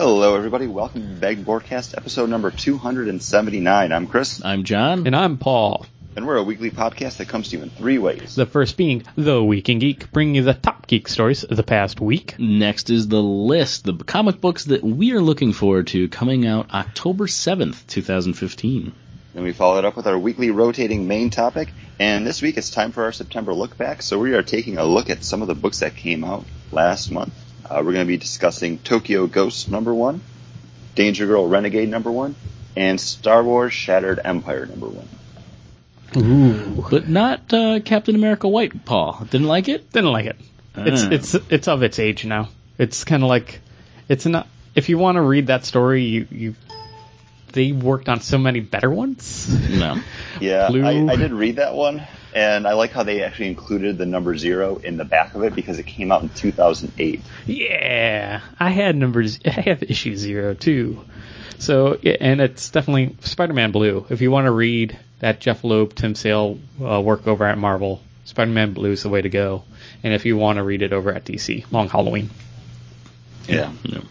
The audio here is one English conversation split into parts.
Hello, everybody. Welcome to Bag Broadcast, episode number 279. I'm Chris, I'm John. And I'm Paul. and we're a weekly podcast that comes to you in three ways. The first being The Week in Geek, bringing you the top geek stories of the past week. Next is the list, the comic books that we are looking forward to coming out October 7th, 2015. Then we follow it up with our weekly rotating main topic, and this week it's time for our September look back. So we are taking a look at some of the books that came out last month. Uh, we're going to be discussing Tokyo Ghost number one, Danger Girl Renegade number one, and Star Wars Shattered Empire number one. Ooh. But not uh, Captain America White, Paul. Didn't like it? Didn't like it. It's Ah. it's it's of its age now. It's kind of like it's not. If you want to read that story, you you they worked on so many better ones. No. Yeah, I, I did read that one, and I like how they actually included the number zero in the back of it because it came out in 2008. Yeah, I had numbers. I have issue zero too. So yeah, and it's definitely Spider-Man Blue. If you want to read that Jeph Loeb, Tim Sale uh, work over at Marvel, Spider-Man Blue is the way to go. And if you want to read it over at DC, Long Halloween. Yeah. No.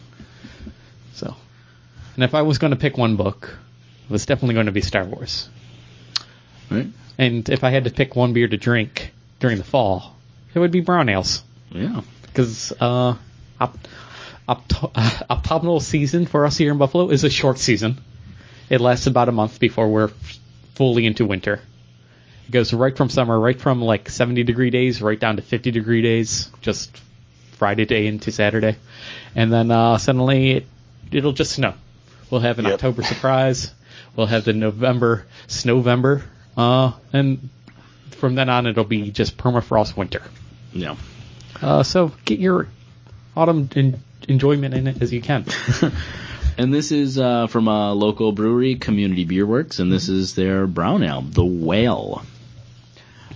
So, and if I was going to pick one book, it was definitely going to be Star Wars. Right? And if I had to pick one beer to drink during the fall, it would be brown ales Yeah. because uh, op- opt- autumnal season for us here in Buffalo is a short season. It lasts about a month before we're f- fully into winter. It goes right from summer, right from like 70 degree days, right down to 50 degree days, just Friday day into Saturday, and then uh, suddenly it, it'll just snow. We'll have an Yep. October surprise. We'll have the November Snowvember, uh, and from then on it'll be just permafrost winter. Yeah. Uh, so get your autumn en- enjoyment in it as you can. And this is uh, from a local brewery, Community Beer Works, and this is their brown ale, The Whale.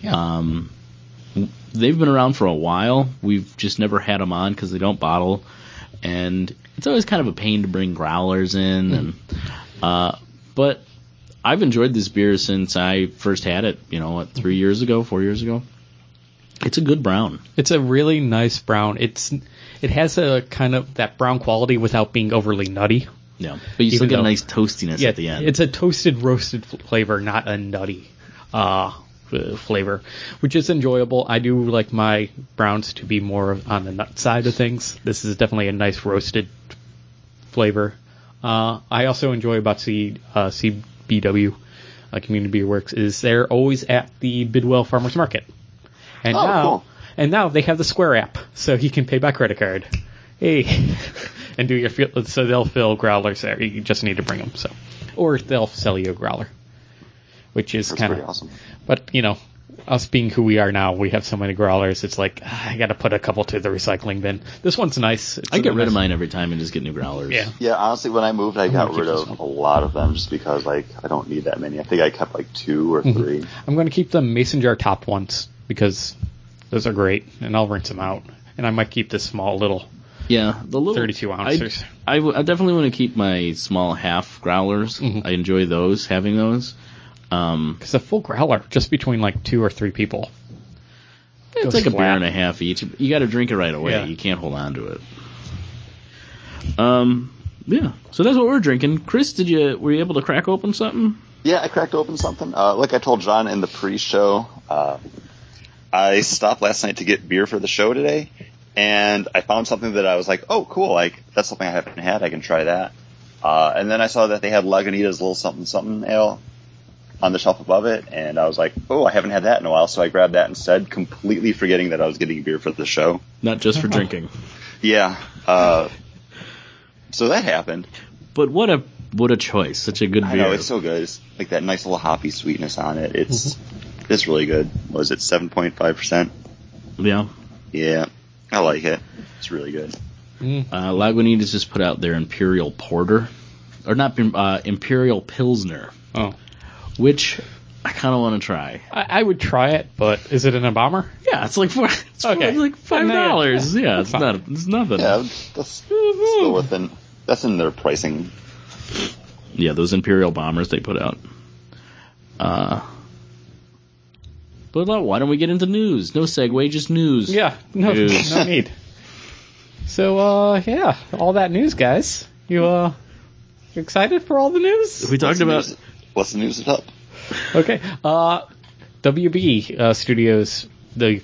Yeah. Um, they've been around for a while. We've just never had them on because they don't bottle, and it's always kind of a pain to bring growlers in. And uh, but I've enjoyed this beer since I first had it. You know, what, three years ago, four years ago. It's a good brown. It's a really nice brown. It's it has a kind of that brown quality without being overly nutty. Yeah, but you still get a though- nice toastiness at the end. It's a toasted roasted flavor, not a nutty uh, flavor, which is enjoyable. I do like my browns to be more on the nut side of things. This is definitely a nice roasted flavor. Uh, I also enjoy about C, uh, CBW, uh, Community Beer Works, is they're always at the Bidwell Farmers Market. And Oh, now, cool. and now they have the Square app, so you can pay by credit card. Hey, and do your fill, so they'll fill growlers there. You just need to bring them. So, or they'll sell you a growler, which is kind of. awesome. But you know, us being who we are now, we have so many growlers. It's like ah, I got to put a couple to the recycling bin. This one's nice. It's I get a rid of mine every time and just get new growlers. Yeah. Yeah, honestly, when I moved, I got gonna keep rid of a lot of them just because, like, I don't need that many. I think I kept like two or three. I'm going to keep the mason jar top ones because those are great, and I'll rinse them out. And I might keep this small little Yeah, the little 32 I, ounces. I, w- I definitely want to keep my small half growlers. Mhm. I enjoy those, having those. Um, because a full growler just between like two or three people. it's Goes like a beer flat. and a half each. You got to drink it right away. Yeah. You can't hold on to it. Um, yeah. So that's what we're drinking. Chris, did you were you able to crack open something? Yeah, I cracked open something. Uh, like I told John in the pre-show, uh, I stopped last night to get beer for the show today, and I found something that I was like, "Oh, cool! Like that's something I haven't had. I can try that." Uh, and then I saw that they had Lagunitas little something something ale on the shelf above it, and I was like, "Oh, I haven't had that in a while," so I grabbed that instead, completely forgetting that I was getting beer for the show. Not just for drinking, Yeah. Uh, so that happened. but what a what a choice! Such a good I beer. know it's so good. It's like that nice little hoppy sweetness on it. It's it's really good. Was it seven point five percent? yeah. Yeah, I like it. It's really good. Uh, Lagunitas just put out their Imperial Porter, or not uh, Imperial Pilsner, Oh, which I kind of want to try. I, I would try it, but is it in a bomber? Yeah, it's like four, it's Okay. it's like five dollars. yeah, Yeah, it's fine. not it's nothing. Yeah, that's still within. That's in their pricing. Yeah, those Imperial bombers they put out. Uh, but uh, why don't we get into news? No segue, just news. Yeah, no, News. no need. So, uh, yeah, all that news, guys. You uh, excited for all the news? We talked What's about news- What's the news is up? Okay. Uh, WB uh, Studios, the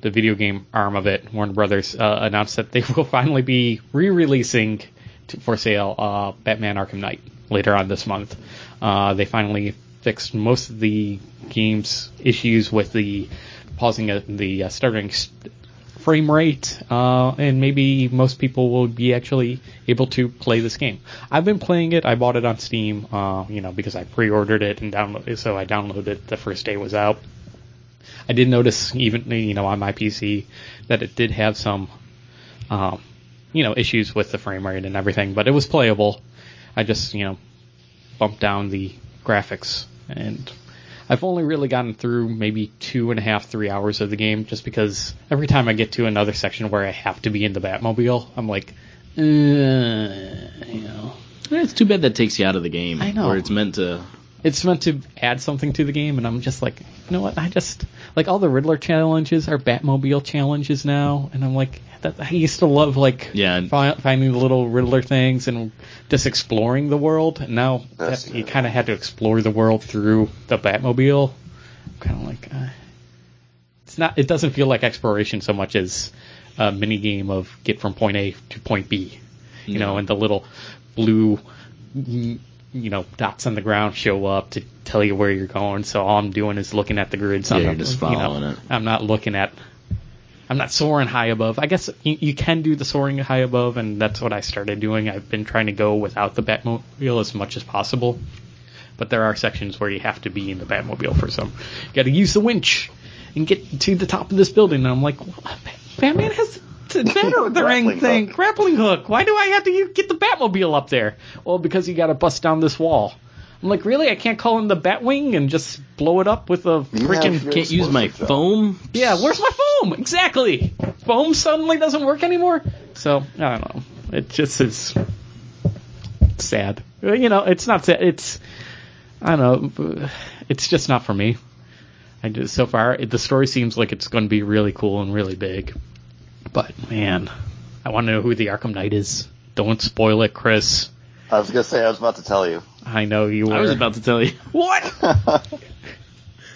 the video game arm of it, Warner Brothers, uh, announced that they will finally be re-releasing for sale uh, Batman Arkham Knight later on this month. Uh, they finally fixed most of the game's issues with the pausing the uh, starting s- frame rate, uh, and maybe most people will be actually able to play this game. I've been playing it. I bought it on Steam, uh, you know, because I pre-ordered it and downloaded. So I downloaded it the first day it was out. I did notice even you know on my PC that it did have some, um, you know, issues with the frame rate and everything, but it was playable. I just you know bumped down the graphics and I've only really gotten through maybe two and a half, three hours of the game just because every time I get to another section where I have to be in the Batmobile, I'm like, uh, you know, it's too bad that takes you out of the game. I know. Where it's meant to. it's meant to add something to the game, and I'm just like, you know what? I just like all the Riddler challenges are Batmobile challenges now, and I'm like, that, I used to love like Yeah, and- fi- finding the little Riddler things and just exploring the world. And now that, you kind of had to explore the world through the Batmobile. Kind of like, uh, it's not. It doesn't feel like exploration so much as a mini game of get from point A to point B. You know, and the little blue mm, you know, dots on the ground show up to tell you where you're going. So all I'm doing is looking at the grids. Yeah, I'm you're not- just you know, following it. I'm not looking at. I'm not soaring high above. I guess you, you can do the soaring high above, and that's what I started doing. I've been trying to go without the Batmobile as much as possible. But there are sections where you have to be in the Batmobile for some. You got to use the winch and get to the top of this building. And I'm like, "What? Batman has the better the ring Grappling thing, hook. grappling hook. Why do I have to get the Batmobile up there? Well, because you got to bust down this wall. I'm like, really? I can't call in the Batwing and just blow it up with a freaking. have Can't use my explosive, foam. Yeah, where's my foam? Exactly. Foam suddenly doesn't work anymore. So I don't know. It just is sad. You know, it's not sad. It's I don't know. It's just not for me. I just so far it, the story seems like it's going to be really cool and really big, but man, I want to know who the Arkham Knight is. Don't spoil it, Chris. I was gonna say I was about to tell you. I know you were. I was about to tell you. What?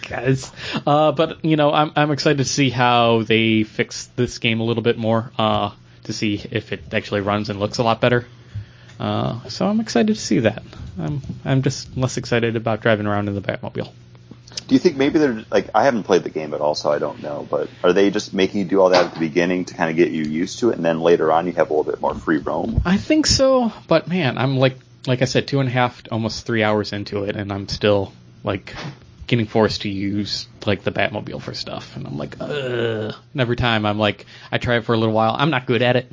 Guys, uh, but you know, I'm I'm excited to see how they fix this game a little bit more, uh, to see if it actually runs and looks a lot better. Uh, so I'm excited to see that. I'm I'm just less excited about driving around in the Batmobile. Do you think maybe they're like I haven't played the game at all, so I don't know. But are they just making you do all that at the beginning to kind of get you used to it, and then later on you have a little bit more free roam? I think so, but man, I'm like like I said, two and a half, almost three hours into it, and I'm still like getting forced to use like the Batmobile for stuff, and I'm like, ugh. And every time I'm like, I try it for a little while, I'm not good at it.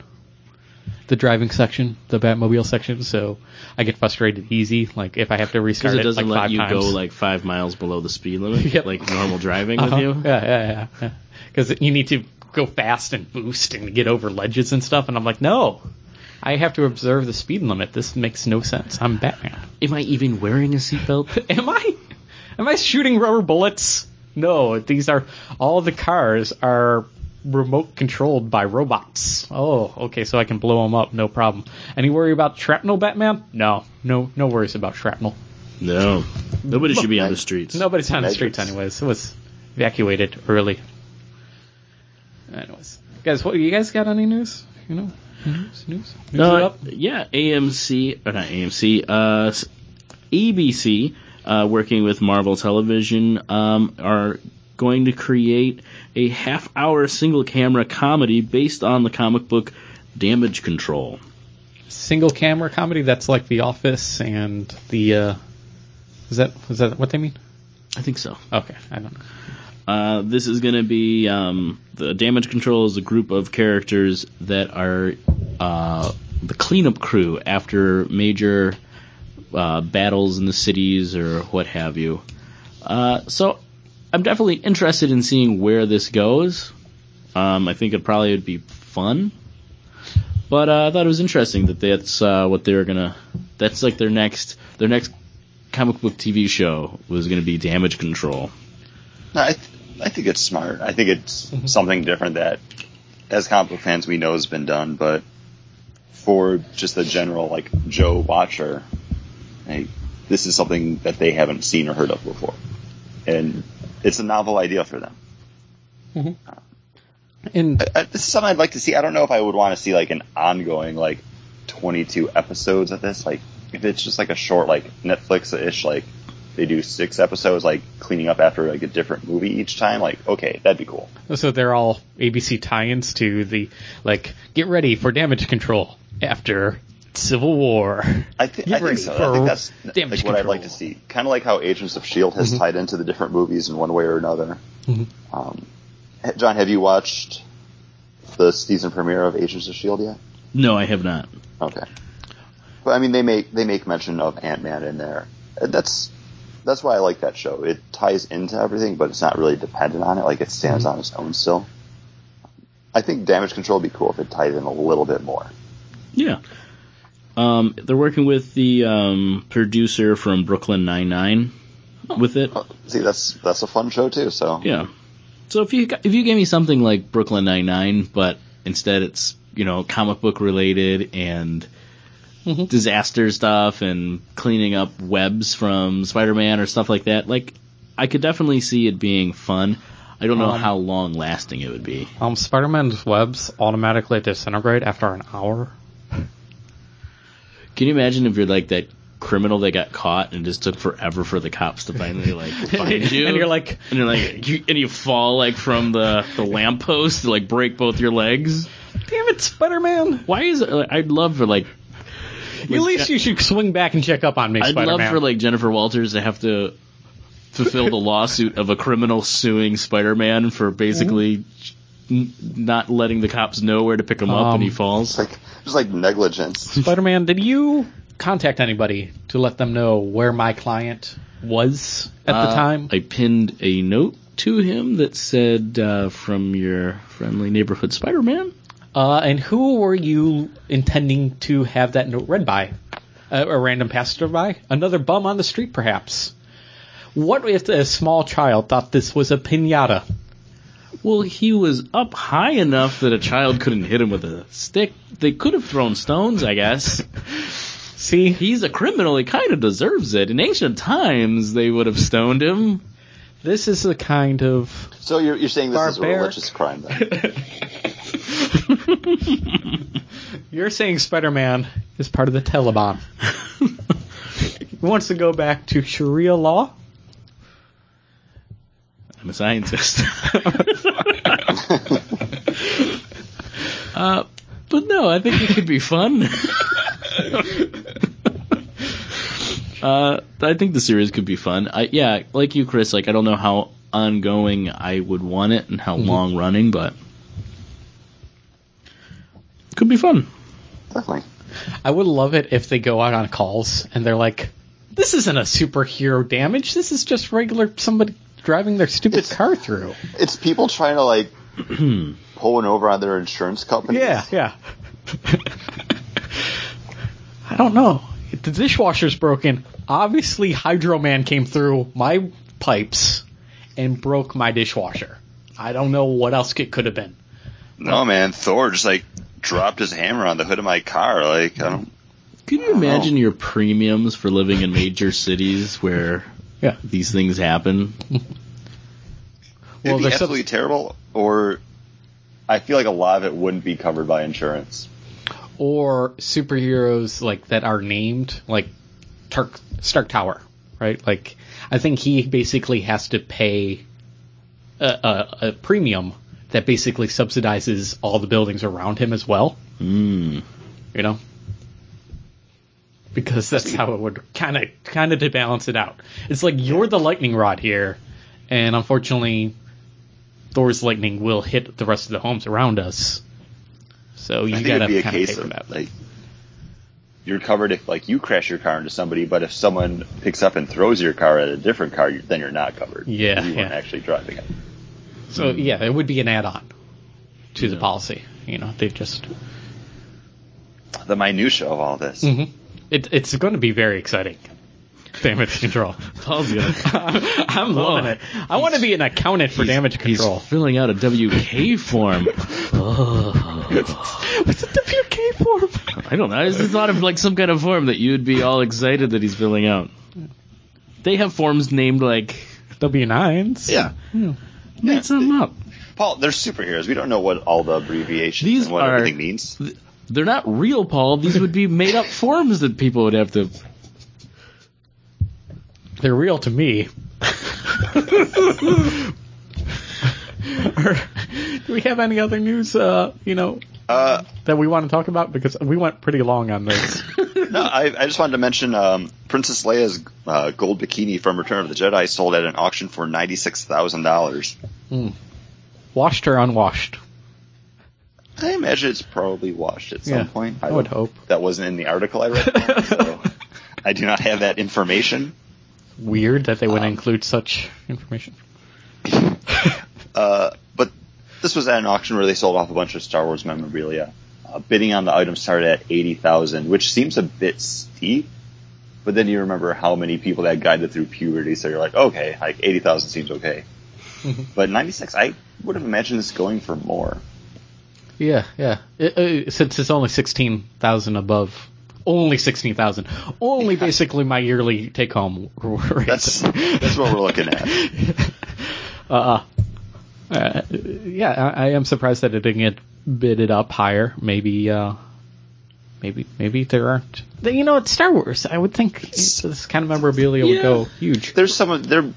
The driving section, the Batmobile section, so I get frustrated easy. Like if I have to restart it it, doesn't like let you times. go like five miles below the speed limit, Yep. like normal driving Uh-huh. with you. Yeah, yeah, yeah. Because you need to go fast and boost and get over ledges and stuff, and I'm like, no. I have to observe the speed limit. This makes no sense. I'm Batman. Am I even wearing a seatbelt? Am I? Am I shooting rubber bullets? No, these are all the cars are remote controlled by robots. Oh, okay, so I can blow them up, no problem. Any worry about shrapnel, Batman? No, no, no worries about shrapnel. no. Nobody should be on the streets. Nobody's on the streets anyways. It was evacuated early. Anyways, guys, what you guys got any news? You know, news, news, news Uh, it up. yeah, AMC or not AMC, uh, ABC, uh, working with Marvel Television, um, are going to create a half-hour single-camera comedy based on the comic book Damage Control. Single camera comedy. That's like The Office and the. Uh, is that is that what they mean? I think so. Okay, I don't know. Uh, this is going to be um, the damage control is a group of characters that are uh, the cleanup crew after major uh, battles in the cities or what have you. Uh, so I'm definitely interested in seeing where this goes. Um, I think it probably would be fun. But uh, I thought it was interesting that that's uh, what they're gonna. That's like their next their next comic book TV show was gonna be Damage Control. No, I, th- I think it's smart. I think it's Mm-hmm. something different that, as comic book fans, we know has been done. But for just the general like Joe watcher, hey, this is something that they haven't seen or heard of before, and it's a novel idea for them. And Uh, this is something I'd like to see. I don't know if I would want to see like an ongoing like 22 episodes of this. Like if it's just like a short like Netflix-ish like they do six episodes like cleaning up after like a different movie each time. Like okay, that'd be cool. so they're all ABC tie-ins to the like get ready for damage control after Civil War. I, th- I think so. I think that's like what I'd like to see. Kind of like how Agents of Shield has tied into the different movies in one way or another. Um, John, have you watched the season premiere of Agents of Shield yet? No, I have not. Okay. But I mean, they make they make mention of Ant Man in there. That's that's why I like that show. It ties into everything, but it's not really dependent on it. Like it stands on its own still. I think Damage Control would be cool if it tied in a little bit more. Yeah. Um, they're working with the um, producer from Brooklyn Nine Nine with it. Oh, See, that's that's a fun show too. So Yeah. So if you if you gave me something like Brooklyn Nine Nine, but instead it's you know comic book related and disaster stuff and cleaning up webs from Spider Man or stuff like that, like I could definitely see it being fun. I don't know Um, how long lasting it would be. Um, Spider-Man's webs automatically disintegrate after an hour. Can you imagine if you're like that criminal that got caught and it just took forever for the cops to finally like find you? and you're like, and you're like you, and you fall like from the the lamppost to like break both your legs. damn it, Spider-Man! Why is it? Like, I'd love for like At least you should swing back and check up on me, I'd Spider-Man. love for like Jennifer Walters to have to fulfill the lawsuit of a criminal suing Spider-Man for basically n- not letting the cops know where to pick him up when he Um, falls. it's like just like negligence. Spider-Man, did you contact anybody to let them know where my client was at the Uh, time? I pinned a note to him that said uh, from your friendly neighborhood Spider-Man. Uh, and who were you intending to have that note read by? A, a random passerby? Another bum on the street, perhaps? What if a small child thought this was a pinata? Well, he was up high enough that a child couldn't hit him with a stick. They could have thrown stones, I guess. See, He's a criminal. He kind of deserves it. In ancient times, they would have stoned him. this is the kind of So you're you're saying this is a religious crime then? you're saying Spider-Man is part of the Taliban. he wants to go back to Sharia law. I'm a scientist. uh, but no, I think it could be fun. uh, I think the series could be fun. I, yeah, like you, Chris. Like I don't know how ongoing I would want it and how long running, but could be fun. Definitely. I would love it if they go out on calls and they're like, "This isn't a superhero damage. This is just regular somebody driving their stupid It's- car through." It's people trying to like pull one over on their insurance company. Yeah, yeah. I don't know. The dishwasher's broken, obviously Hydro Man came through my pipes and broke my dishwasher. I don't know what else it could have been. No man, Thor just like dropped his hammer on the hood of my car. Like I don't. Could you imagine your premiums for living in major cities where Yeah. these things happen? Well, It'd be there's some- absolutely terrible, or I feel like a lot of it wouldn't be covered by insurance. Or superheroes like that are named like Turk Stark Tower, right? Like I think he basically has to pay a, a, a premium that basically subsidizes all the buildings around him as well. Mm. you know because that's how it would kind of kind of to balance it out it's like you're the lightning rod here and unfortunately thor's lightning will hit the rest of the homes around us so you gotta be a kind of pay case for of that like you're covered if like you crash your car into somebody, but if someone picks up and throws your car at a different car, you- then you're not covered. Yeah, you weren't actually driving it. so yeah it would be an add-on to the Yeah. policy you know they've just The minutia of all this. Mhm. It, it's going to be very exciting damage control Paul's gonna i'm loving it i want to be an accountant for damage control. He's control filling out a WK form. what's a wk form I don't know. I just thought of like some kind of form that you'd be all excited that he's filling out. They have forms named like W9s. yeah, hmm. Yeah. make something up. Paul, they're superheroes. We don't know what all the abbreviations These and what are- everything means. They're not real, Paul. These would be made up forms that people would have to. They're real to me. Or- Do we have any other news, uh, you know, Uh, that we want to talk about? Because we went pretty long on this. no, I, I just wanted to mention um, Princess Leia's uh, gold bikini from Return of the Jedi sold at an auction for ninety six thousand dollars. Washed or unwashed? I imagine it's probably washed at some Yeah, point. I would hope. that wasn't in the article I read. so I do not have that information. Weird that they would Um, include such information. Uh, but this was at an auction where they sold off a bunch of Star Wars memorabilia. Uh, bidding on the item started at eighty thousand, which seems a bit steep. But then you remember how many people that guided through puberty, so you're like, okay, like eighty thousand seems okay. But ninety six, I would have imagined this going for more. Yeah, yeah. It, uh, since it's only sixteen thousand above, only sixteen thousand, only basically my yearly take home rate. That's that's what we're looking at. uh, uh, yeah. I, I am surprised that it didn't get bidded up higher. Maybe, uh, maybe, maybe there aren't. You know, it's Star Wars. I would think this kind of memorabilia would go huge. There's some there.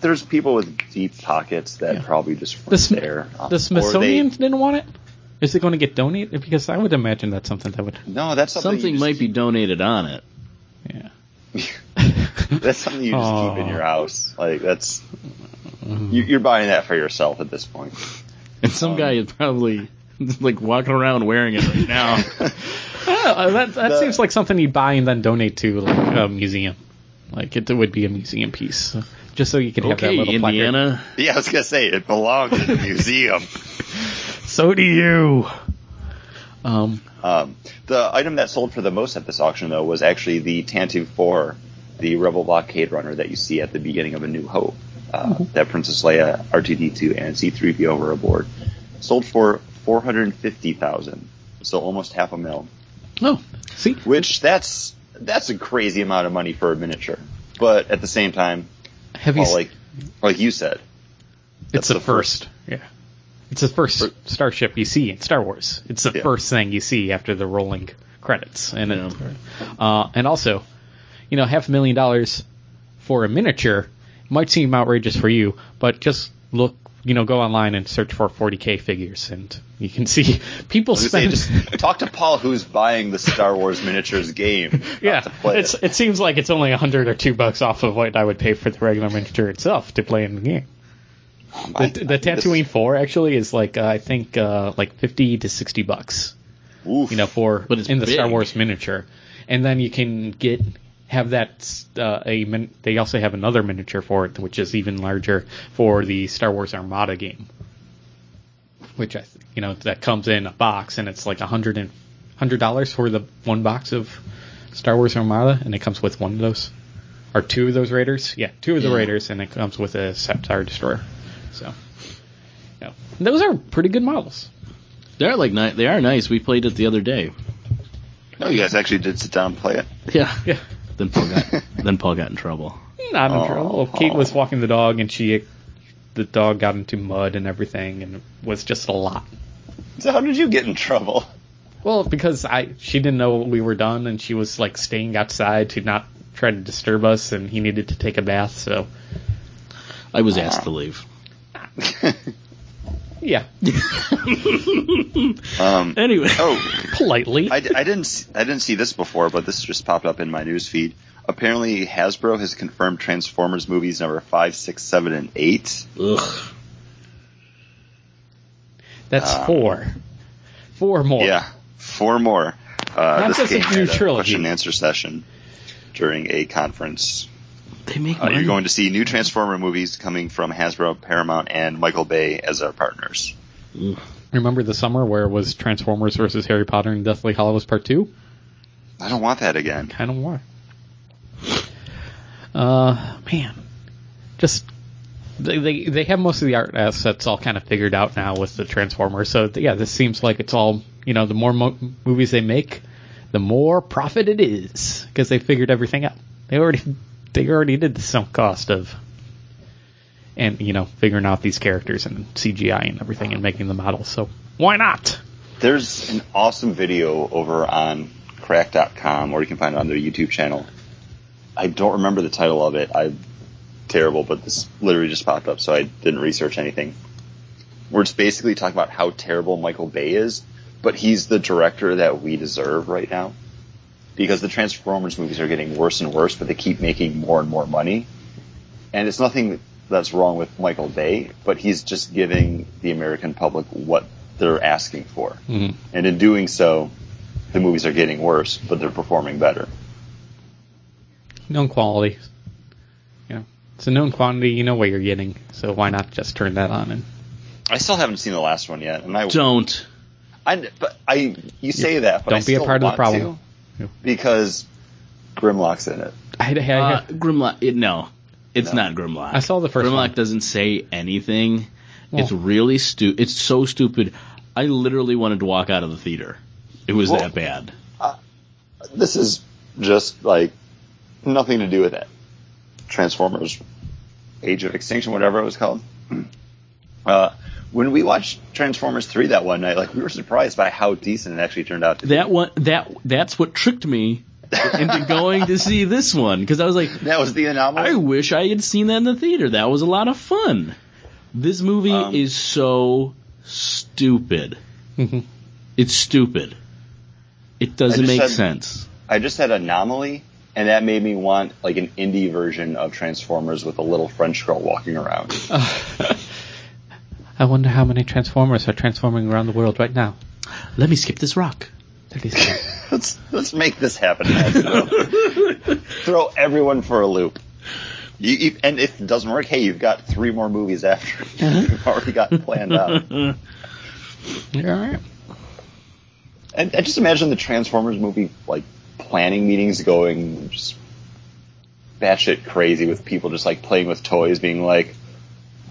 There's people with deep pockets that Yeah. probably just weren't The, there. Uh, or the they- Smithsonian didn't want it. Is it going to get donated? Because I would imagine that's something that would. no, that's something, Something you might just be donated on it. Yeah. That's something you just keep in your house. Like that's you, you're buying that for yourself at this point. And some Um, guy is probably like walking around wearing it right now. Uh, that that The- seems like something you'd buy and then donate to like a museum. Like it, would be a museum piece, just so you could have that okay, little placard. Indiana. Yeah, I was gonna say it belongs in the museum. So do you. Um, Um, the item that sold for the most at this auction, though, was actually the Tantive 4, the Rebel Blockade Runner that you see at the beginning of A New Hope. Uh, That Princess Leia, R2D2, and C3PO were aboard. Sold for 450000 so almost half a mil. oh, see, Which, that's that's a crazy amount of money for a miniature. But at the same time, have you? well, s- like, like you said, it's the, the first. Yeah, it's the first Fir- starship you see in Star Wars. It's the Yeah. first thing you see after the rolling credits, and it, uh, and also, you know, half a million dollars for a miniature might seem outrageous for you, but just look. You know, go online and search for 40k figures, and you can see people spend. talk to Paul who's buying the Star Wars miniatures game. Yeah, it's it. it seems like it's only a hundred or two bucks off of what I would pay for the regular miniature itself to play in the game. I- The, I the think this- Tantive Four actually is like uh, I think uh, like fifty to sixty bucks, Oof. you know, for But it's in the Star. Wars miniature, and then you can get have that uh, a min- they also have another miniature for it which is even larger for the Star Wars Armada game, which I th- you know that comes in a box and it's like a hundred and hundred dollars for the one box of Star Wars Armada, and it comes with one of those or two of those Raiders. Yeah, two of the Yeah. Raiders, and it comes with a Scepter destroyer. So, yeah, And those are pretty good models. They're like ni- they are nice. We played it the other day. No, you guys actually did sit down and play it. Yeah. Yeah, Then Paul got then Paul got in trouble. not in Aw. trouble. Oh. Kate was walking the dog, and she the dog got into mud and everything, and it was just a lot. So how did you get in trouble? Well, because I she didn't know we were done, and she was like staying outside to not try to disturb us, and he needed to take a bath. So I was asked uh-huh. to leave. yeah, um, Anyway. oh, politely. I, I didn't I didn't see this before, but this just popped up in my news feed. Apparently, Hasbro has confirmed Transformers movies number five, six, seven, and eight. Ugh. That's uh, four, four more. Yeah, four more. Uh, Not this just a new trilogy. question and answer session during a conference. They make Uh, money. you're going to see new Transformer movies coming from Hasbro, Paramount, and Michael Bay as our partners. Ugh. Remember the summer where it was Transformers versus Harry Potter and Deathly Hallows Part Two? I don't want that again. Kind of why. Uh, man, just they, they they have most of the art assets all kind of figured out now with the Transformers. So yeah, this seems like it's all you know. The more mo- movies they make, the more profit it is because they figured everything out. They already they already did the sunk cost of and you know figuring out these characters and CGI and everything and making the models. So why not? There's an awesome video over on cracked.com or you can find it on their YouTube channel. I don't remember the title of it. I'm terrible, but this literally just popped up, so I didn't research anything. Where it's basically talking about how terrible Michael Bay is, but he's the director that we deserve right now. Because the Transformers movies are getting worse and worse, but they keep making more and more money. And it's nothing that's wrong with Michael Bay, but he's just giving the American public what they're asking for. Mm-hmm. And in doing so, the movies are getting worse, but they're performing better. Known quality. You know, it's a known quantity. You know what you're getting, so why not just turn that on and I still haven't seen the last one yet, and I Don't. I, but I, you say that, but Don't I be a part of the want problem. To Yep. because Grimlock's in it. I, I, Uh, Grimlock. It, no, it's No. not Grimlock. I saw the first Grimlock one. doesn't say anything. Well- it's really stu. It's so stupid. I literally wanted to walk out of the theater. It was Well- that bad. This is just like nothing to do with it. Transformers, Age of Extinction, whatever it was called. Uh, when we watched Transformers three that one night, like we were surprised by how decent it actually turned out to be. That one. That that's what tricked me into going to see this one because I was like, That was the anomaly. I wish I had seen that in the theater. That was a lot of fun. This movie Um, is so stupid. Mhm. It's stupid. It doesn't make had- sense. I just had anomaly, and that made me want like an indie version of Transformers with a little French girl walking around. I wonder how many Transformers are transforming around the world right now. Let me skip this rock. Let's let's make this happen. Throw everyone for a loop. You, you, and if it doesn't work, hey, you've got three more movies after. Uh-huh. you've already got planned out. All right. And, and just imagine the Transformers movie like planning meetings going just batshit crazy with people just like playing with toys, being like,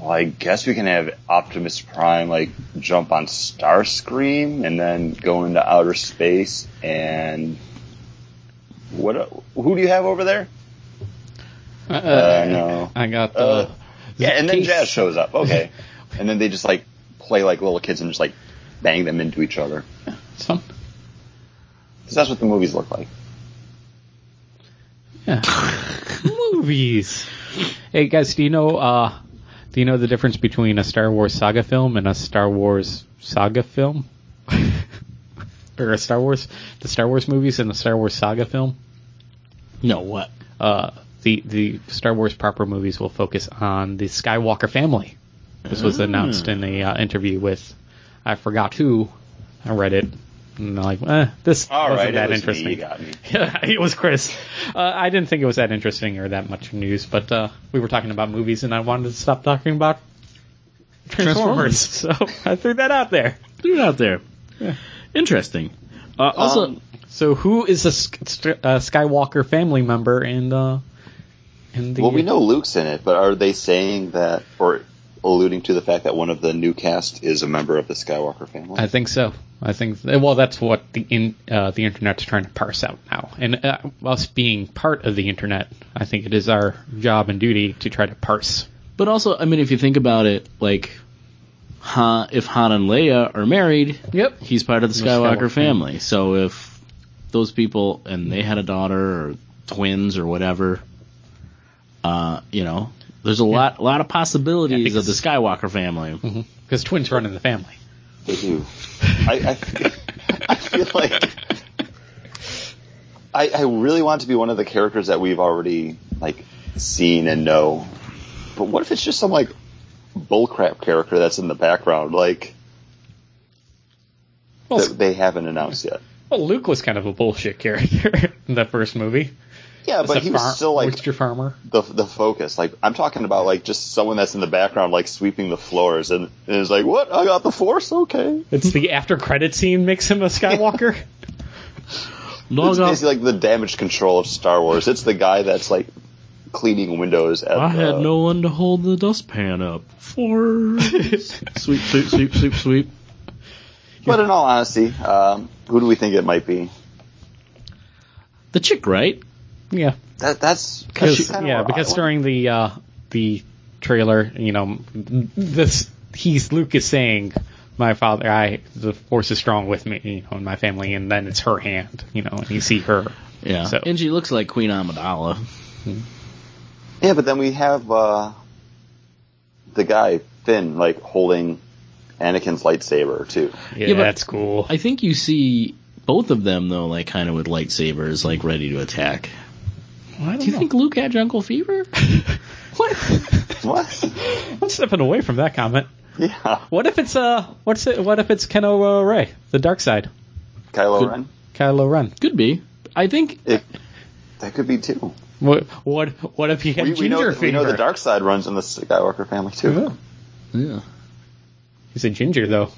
"Well, I guess we can have Optimus Prime like jump on Starscream and then go into outer space and what? Who do you have over there? Uh, Uh, no. I got the. Uh, yeah, and then case. Jazz shows up. Okay, and then they just like play like little kids and just like bang them into each other. It's fun. Because that's what the movies look like. Yeah. Movies. Hey guys, do you know uh do you know the difference between a Star Wars saga film and a Star Wars saga film? or a Star Wars the Star Wars movies and the Star Wars saga film? No, what? Uh the the Star Wars proper movies will focus on the Skywalker family. This was announced in a uh, interview with I forgot who. I read it. And I'm like, eh, this All wasn't right, that it was interesting. me. You got me. Yeah, it was Chris. Uh, I didn't think it was that interesting or that much news, but uh, we were talking about movies, and I wanted to stop talking about Transformers, so I threw that out there. Threw it out there. Interesting. Uh, also, Um, So, who is a Sk- uh, Skywalker family member in the in the? Well, we know Luke's in it, but are they saying that or alluding to the fact that one of the new cast is a member of the Skywalker family? I think so. I think well, that's what the in uh, the internet's trying to parse out now. And uh, us being part of the internet, I think it is our job and duty to try to parse. but also, I mean, if you think about it, like, Han, if Han and Leia are married, Yep. he's part of the Skywalker, Skywalker family. So if those people and they had a daughter or twins or whatever, uh, you know, there's a lot, lot of possibilities Yeah, of the Skywalker family. Because twins run in the family. They do. I, I, feel, I feel like I, I really want to be one of the characters that we've already like seen and know. But what if it's just some like bullcrap character that's in the background, like Well, that they haven't announced yet? Well, Luke was kind of a bullshit character in the first movie. Yeah, but a he was far- still like oyster farmer. the the focus. Like I'm talking about like just someone that's in the background, like sweeping the floors, and, and it's like, what? I got the force. Okay. It's the after credit scene makes him a Skywalker. Log It's off. basically like the damage control of Star Wars. It's the guy that's like cleaning windows. At I had the- no one to hold the dustpan up. For sweep, sweep, sweep, sweep, sweep. But in all honesty, um, who do we think it might be? The chick, right? Yeah, That that's, because yeah, because went. during the uh, the trailer, you know, this he's Luke is saying, "My father, I the force is strong with me, you know, and my family," and then it's her hand, you know, and you see her. Yeah. So- And she looks like Queen Amidala. Yeah, but then we have uh, the guy Finn like holding Anakin's lightsaber too. Yeah, Yeah, that's cool. I think you see both of them though, like kind of with lightsabers, like ready to attack. I don't Do you know. think Luke had jungle fever? what? What? I'm stepping away from that comment. yeah, What if it's uh, what's it? What if it's Keno uh, Ray, the dark side, Kylo Could- Ren. Kylo Ren? Could be. I think It, that could be too. What what what if he had We, we ginger know fever? we know the dark side runs in the Skywalker family too. Yeah. yeah. He's a ginger though.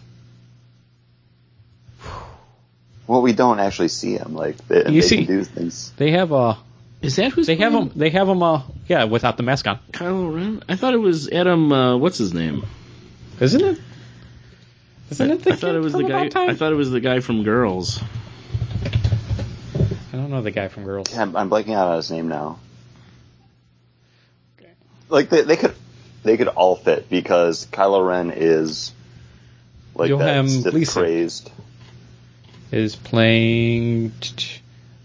Well, we don't actually see him. Like they, You they see- can do things. They have uh Is that who's they have playing him they have him uh yeah without the mask on, Kylo Ren? I thought it was Adam. Uh, what's his name? isn't it? Isn't it? The I thought it was the guy. Time? I thought it was the guy from Girls. I don't know the guy from Girls. Yeah, I'm, I'm blanking out on his name now. Okay. Like they, they could they could all fit because Kylo Ren is like Johan that Sith crazed. Is playing.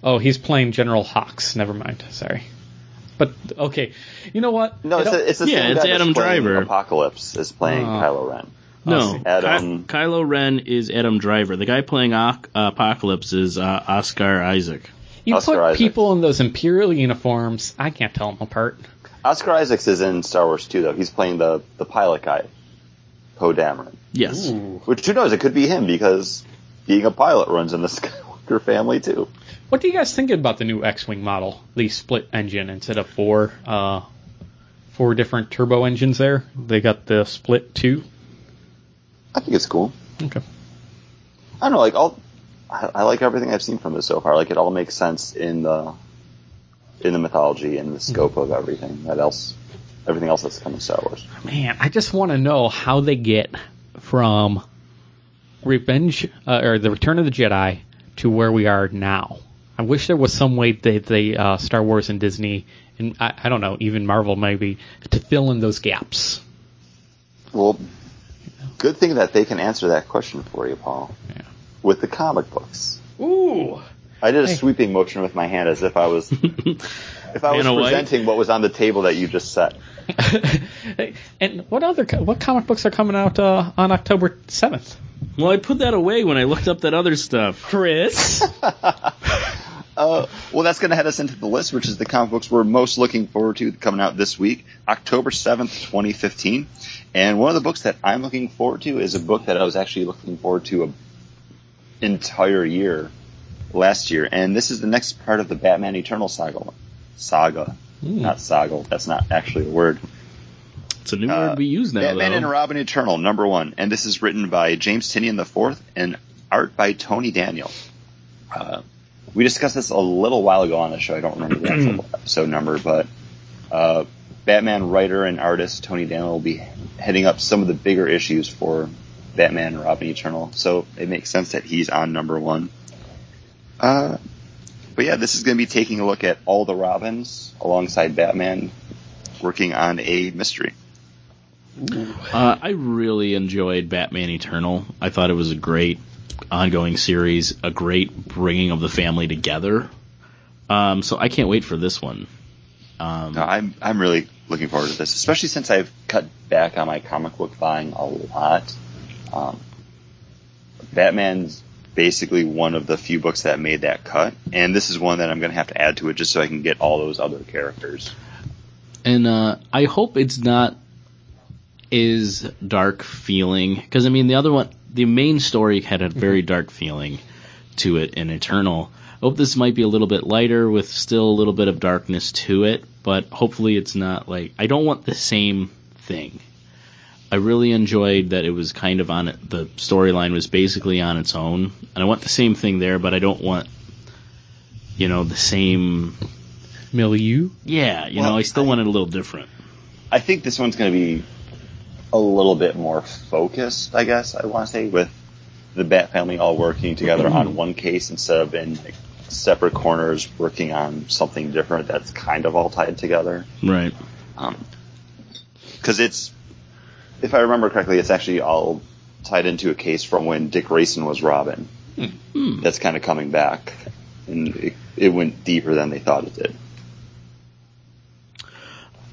Oh, he's playing General Hux. Never mind. Sorry. But okay, you know what? No, it's, don't- the- it's the Yeah, same it's guy Adam Driver. Apocalypse is playing Oh. Kylo Ren. No, see. Adam- Ky- Kylo Ren is Adam Driver. The guy playing Oc- Apocalypse is uh, Oscar Isaac. you Oscar put Isaac. people in those Imperial uniforms. I can't tell them apart. Oscar Isaacs is in Star Wars too, though. He's playing the the pilot guy, Poe Dameron. Yes. Which who knows? It could be him because being a pilot runs in the Skywalker family too. What do you guys think about the new X-wing model? The split engine instead of four, uh, four different turbo engines. There, they got the split two. I think it's cool. Okay. I don't know, like all. I, I like everything I've seen from this so far. Like it all makes sense in the in the mythology and the scope of everything that else, everything else that's coming in Star Wars. Man, I just want to know how they get from Revenge uh, or the Return of the Jedi to where we are now. I wish there was some way that they uh, Star Wars and Disney and I, I don't know even Marvel maybe to fill in those gaps. Well, good thing that they can answer that question for you, Paul, Yeah. with the comic books. Ooh. I did a Hey. sweeping motion with my hand as if I was if I was Vanna White? presenting what was on the table that you just set. and what other what comic books are coming out uh, on October seventh? Well, I put that away when I looked up that other stuff. Chris. Uh, well, that's going to head us into the list, which is the comic books we're most looking forward to coming out this week, October 7th, 2015. And one of the books that I'm looking forward to is a book that I was actually looking forward to an entire year last year. And this is the next part of the Batman Eternal saga. Saga. Not saga. That's not actually a word. It's a new Uh, word we use now, Batman though. and Robin Eternal, number one. And this is written by James Tynion IV and art by Tony Daniel. Uh, we discussed this a little while ago on the show. I don't remember the actual episode number, but uh, Batman writer and artist Tony Daniel will be heading up some of the bigger issues for Batman and Robin Eternal. So it makes sense that he's on number one. Uh, but yeah, this is going to be taking a look at all the Robins alongside Batman working on a mystery. Uh, I really enjoyed Batman Eternal. I thought it was a great ongoing series, a great bringing of the family together. Um, so I can't wait for this one. Um, No, I'm I'm really looking forward to this, especially since I've cut back on my comic book buying a lot. Um, Batman's basically one of the few books that made that cut, and this is one that I'm going to have to add to it just so I can get all those other characters. and uh, I hope it's not as dark feeling because I mean the other one, the main story had a very mm-hmm. dark feeling to it in Eternal. I hope this might be a little bit lighter with still a little bit of darkness to it, but hopefully it's not like I don't want the same thing. I really enjoyed that it was kind of on it. The storyline was basically on its own, and I want the same thing there, but I don't want, you know, the same. Milieu. Yeah, you Well, know, I still I- want it a little different. I think this one's going to be a little bit more focused, I guess I want to say, with the Bat family all working together on mm-hmm. one case instead of in like, separate corners working on something different that's kind of all tied together. Right. Um, because it's, if I remember correctly, it's actually all tied into a case from when Dick Grayson was Robin. Hmm. That's kind of coming back, and it, it went deeper than they thought it did.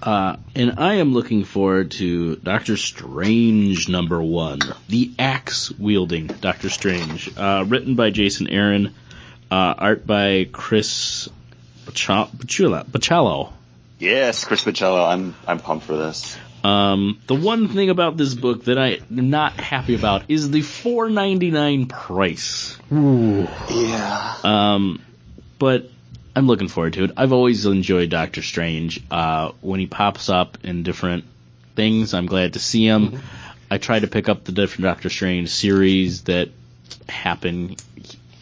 Uh, and I am looking forward to Doctor Strange number one, the axe wielding Doctor Strange, uh, written by Jason Aaron, uh, art by Chris Bacha- Bachula- Yes, Chris Bachalo, I'm I'm pumped for this. Um, the one thing about this book that I am not happy about is the four ninety nine price. Ooh. Yeah. Um, but I'm looking forward to it. I've always enjoyed Doctor Strange. Uh, when he pops up in different things, I'm glad to see him. I try to pick up the different Doctor Strange series that happen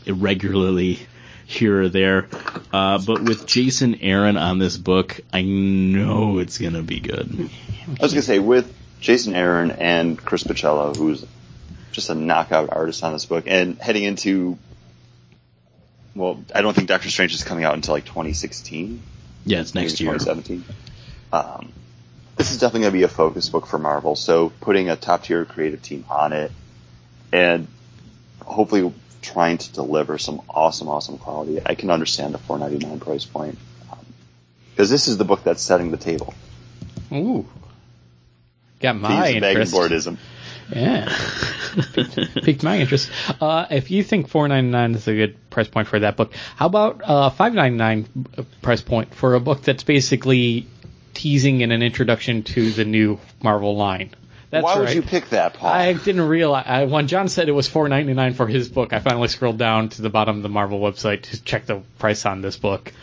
irregularly here or there. Uh, but with Jason Aaron on this book, I know it's gonna be good. I was gonna say with Jason Aaron and Chris Bachalo, who's just a knockout artist on this book, and heading into well, I don't think Doctor Strange is coming out until like 2016, Yeah, it's next year. 2017. Um, this is definitely gonna be a focus book for Marvel. So putting a top tier creative team on it, and hopefully trying to deliver some awesome, awesome quality. I can understand the 4.99 price point because this is the book that's setting the table. Ooh. Got my use a bag and interest. Boardism. Yeah. piqued, piqued my interest. Uh, if you think four ninety nine is a good price point for that book, how about uh, five ninety nine price point for a book that's basically teasing in an introduction to the new Marvel line? That's Why would right. you pick that, Paul? I didn't realize I, when John said it was four ninety nine for his book. I finally scrolled down to the bottom of the Marvel website to check the price on this book.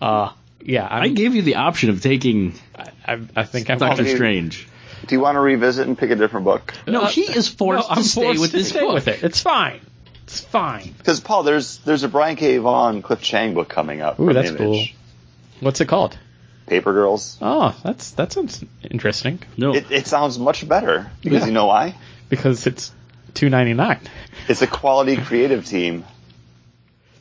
Uh, yeah, I'm, I gave you the option of taking I, I think I'm Doctor Strange. Do you want to revisit and pick a different book? No, he is forced no, I'm to stay forced with to this stay book. with it. It's fine. It's fine. Because Paul, there's there's a Brian K. Vaughan, Cliff Chiang book coming up. Ooh, that's Image. cool. What's it called? Paper Girls. Oh, that's that sounds interesting No, It, it sounds much better because Yeah. you know why? because it's two ninety nine. It's a quality creative team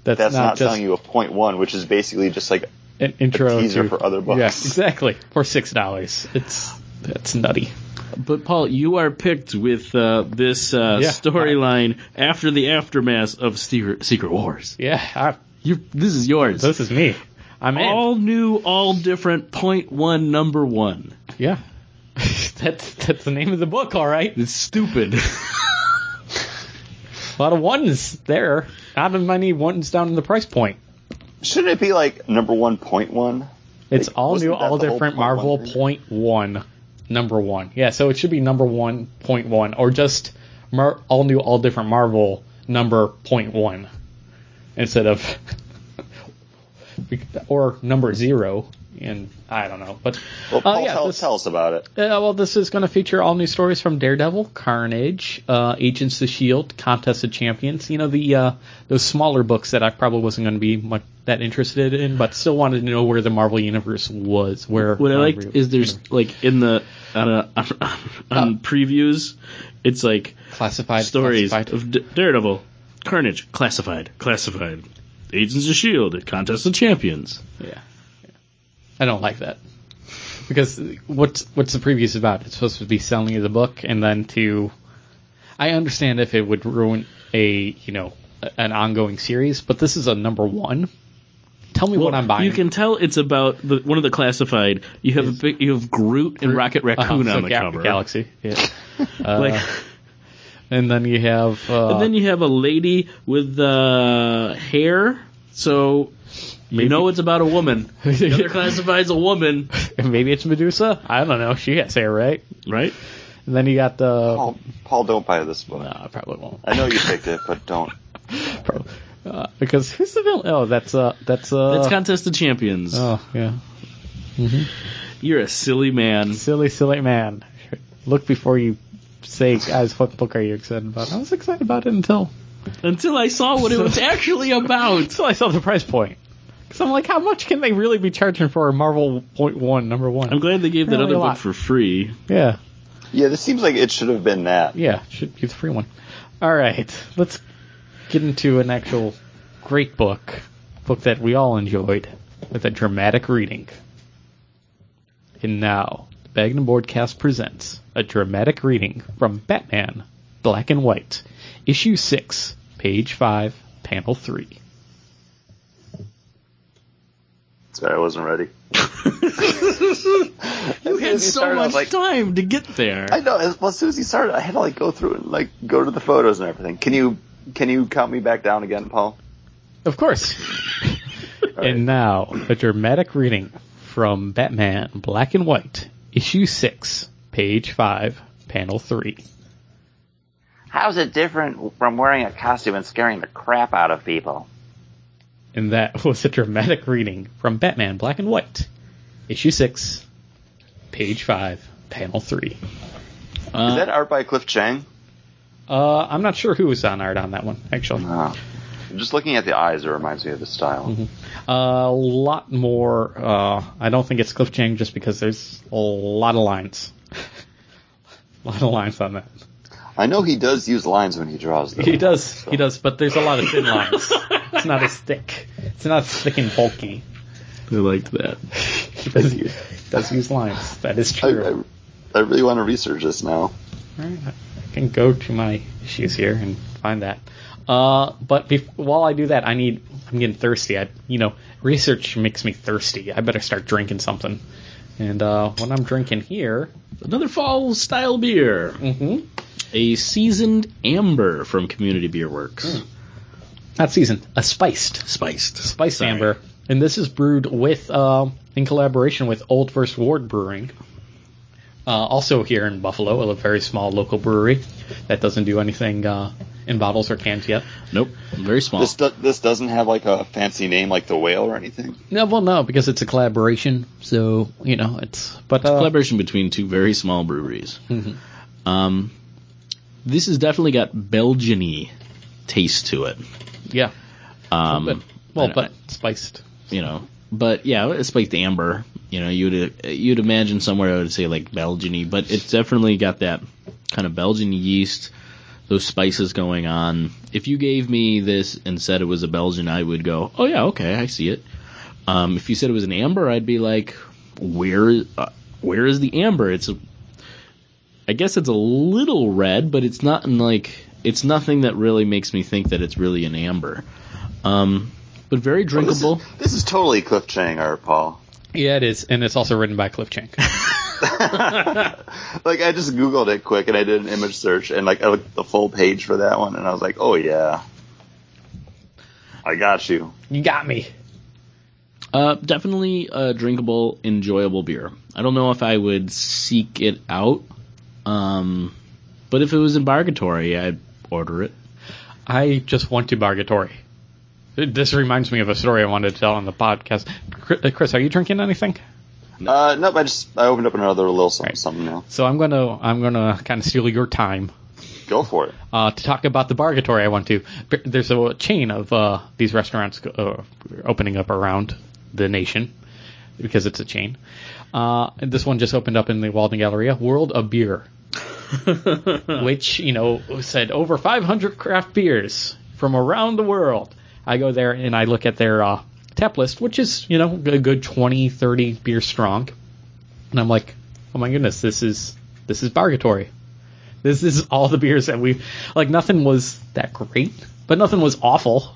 That's, that's not, not, just selling you a point one, which is basically just like an intro teaser to for other books. Yeah, exactly for six dollars. It's that's nutty. but Paul, you are picked with uh, this uh, Yeah. storyline after the aftermath of Secret, Secret Wars. Yeah, I, you this is yours. this is me. I'm in. all new, all different. Point one, number one. Yeah, that's that's the name of the book. All right, It's stupid. a lot of ones there. Not as many ones down in the price point. shouldn't it be like number one point one? It's Like, all new, all different point one Marvel thing? point one, number one. Yeah, so it should be number one point one, or just mar- all new, all different Marvel number point one, instead of or number zero. And I don't know, but Well, uh, Paul, yeah, tell, this- tell us about it. uh, well, this is going to feature all new stories from Daredevil, Carnage, uh, Agents of Shield, Contest of Champions. You know the uh, those smaller books that I probably wasn't going to be much that interested in, but still wanted to know where the Marvel universe was. Where what I Marvel liked is there's like in the on, a, on, on previews, it's like classified stories classified. of D- Daredevil, Carnage, classified, classified, Agents of Shield, Contest of Champions. Yeah. I don't like that. Because what's what's the previews about? It's supposed to be selling you the book and then to I understand if it would ruin a, you know, an ongoing series, but this is a number 1. Tell me what I'm buying. You can tell it's about the, one of the classified. You have a big, you have Groot and Rocket Raccoon Uh-huh, so on the Ga- cover. Galaxy. Yeah. Uh, Like, and then you have uh, and then you have a lady with uh, hair. So you know it's about a woman. The other classified as a woman, maybe it's Medusa. I don't know. She has hair, right? right? And then you got the Paul, Paul, don't buy this book. no, I probably won't. I know you picked it, but don't. Probably. Uh, because who's the villain? Oh, that's uh, that's uh. That's Contest of Champions. oh yeah, You're a silly man. silly, silly man. Look before you say, guys, what book are you excited about? I was excited about it until Until I saw what it was actually about. until I saw the price point. Because I'm like, how much can they really be charging for a Marvel Point One number one? I'm glad they gave that Really other a book lot. for free. yeah, Yeah, this seems like it should have been that. yeah, should be the free one. All right, let's get into an actual great book book that we all enjoyed with a dramatic reading. And now, the Bag and Board cast presents a dramatic reading from Batman, Black and White, issue 6, page 5, panel 3. Sorry, I wasn't ready. You had so started, much like- time to get there. I know. As, well, as soon as he started, I had to like go through and like go to the photos and everything. Can you can you count me back down again, Paul? Of course. And now, a dramatic reading from Batman, Black and White, issue 6, page 5, panel 3. How's it different from wearing a costume and scaring the crap out of people? And that was a dramatic reading from Batman, Black and White, issue 6, page 5, panel 3. Uh, Is that art by Cliff Chiang? Uh, I'm not sure who was on art on that one, actually. Oh. Just looking at the eyes, it reminds me of the style. a lot more. Uh, I don't think it's Cliff Chiang just because there's a lot of lines. a lot of lines on that. I know he does use lines when he draws. Though. He does, he does, but there's a lot of thin lines. it's not as thick. It's not as thick and bulky. I liked that. He does use, he does use lines. That is true. I, I really want to research this now. Alright, I can go to my issues here and find that. Uh, but bef- while I do that, I need. I'm getting thirsty. I, you know, research makes me thirsty. I better start drinking something. And uh, what I'm drinking here, Another fall style beer. mm-hmm. A seasoned amber from Community Beer Works. Not seasoned, a spiced, Spiced. spiced Sorry. amber, and this is brewed with, uh, in collaboration with Old First Ward Brewing. Uh, also here in Buffalo, a very small local brewery that doesn't do anything uh, in bottles or cans yet. Nope. Very small. This do, this doesn't have like a fancy name like the whale or anything. No, well, no, because it's a collaboration. So you know, it's but uh, collaboration between two very small breweries. Um, this has definitely got Belgian-y taste to it. Yeah, Um, well, but spiced. you know, but yeah, it's like the amber. You know, you'd you'd imagine somewhere I would say like Belgian-y, but it's definitely got that kind of Belgian yeast, those spices going on. If you gave me this and said it was a Belgian, I would go, oh yeah, okay, I see it. Um, if you said it was an amber, I'd be like, where uh, where is the amber? It's a, I guess it's a little red, but it's not in like it's nothing that really makes me think that it's really an amber. Um, but very Well, this, drinkable. is, this is totally Cliff Chiang art, Paul. Yeah, it is, and it's also written by Cliff Chiang. Like I just googled it quick and I did an image search and like I looked at the full page for that one and I was like, oh yeah, I got you. you got me. Uh, definitely a drinkable, enjoyable beer. I don't know if I would seek it out, um, but if it was in Bargatory, I'd order it. I just want to Bargatory. This reminds me of a story I wanted to tell on the podcast. Chris, uh, are you drinking anything? Uh, nope, I just I opened up another little something, Right. something now. So I'm gonna I'm gonna kind of steal your time Go for it. uh, to talk about the Bargatory I want to. There's a chain of uh, these restaurants uh, opening up around the nation because it's a chain. Uh, this one just opened up in the Walden Galleria, World of Beer, which you know said over 500 craft beers from around the world. I go there and I look at their uh, tap list, which is you know a good 20, 30 beers strong, and I'm like, oh my goodness, this is this is Bargatory. This is all the beers that we like. Nothing was that great, but nothing was awful.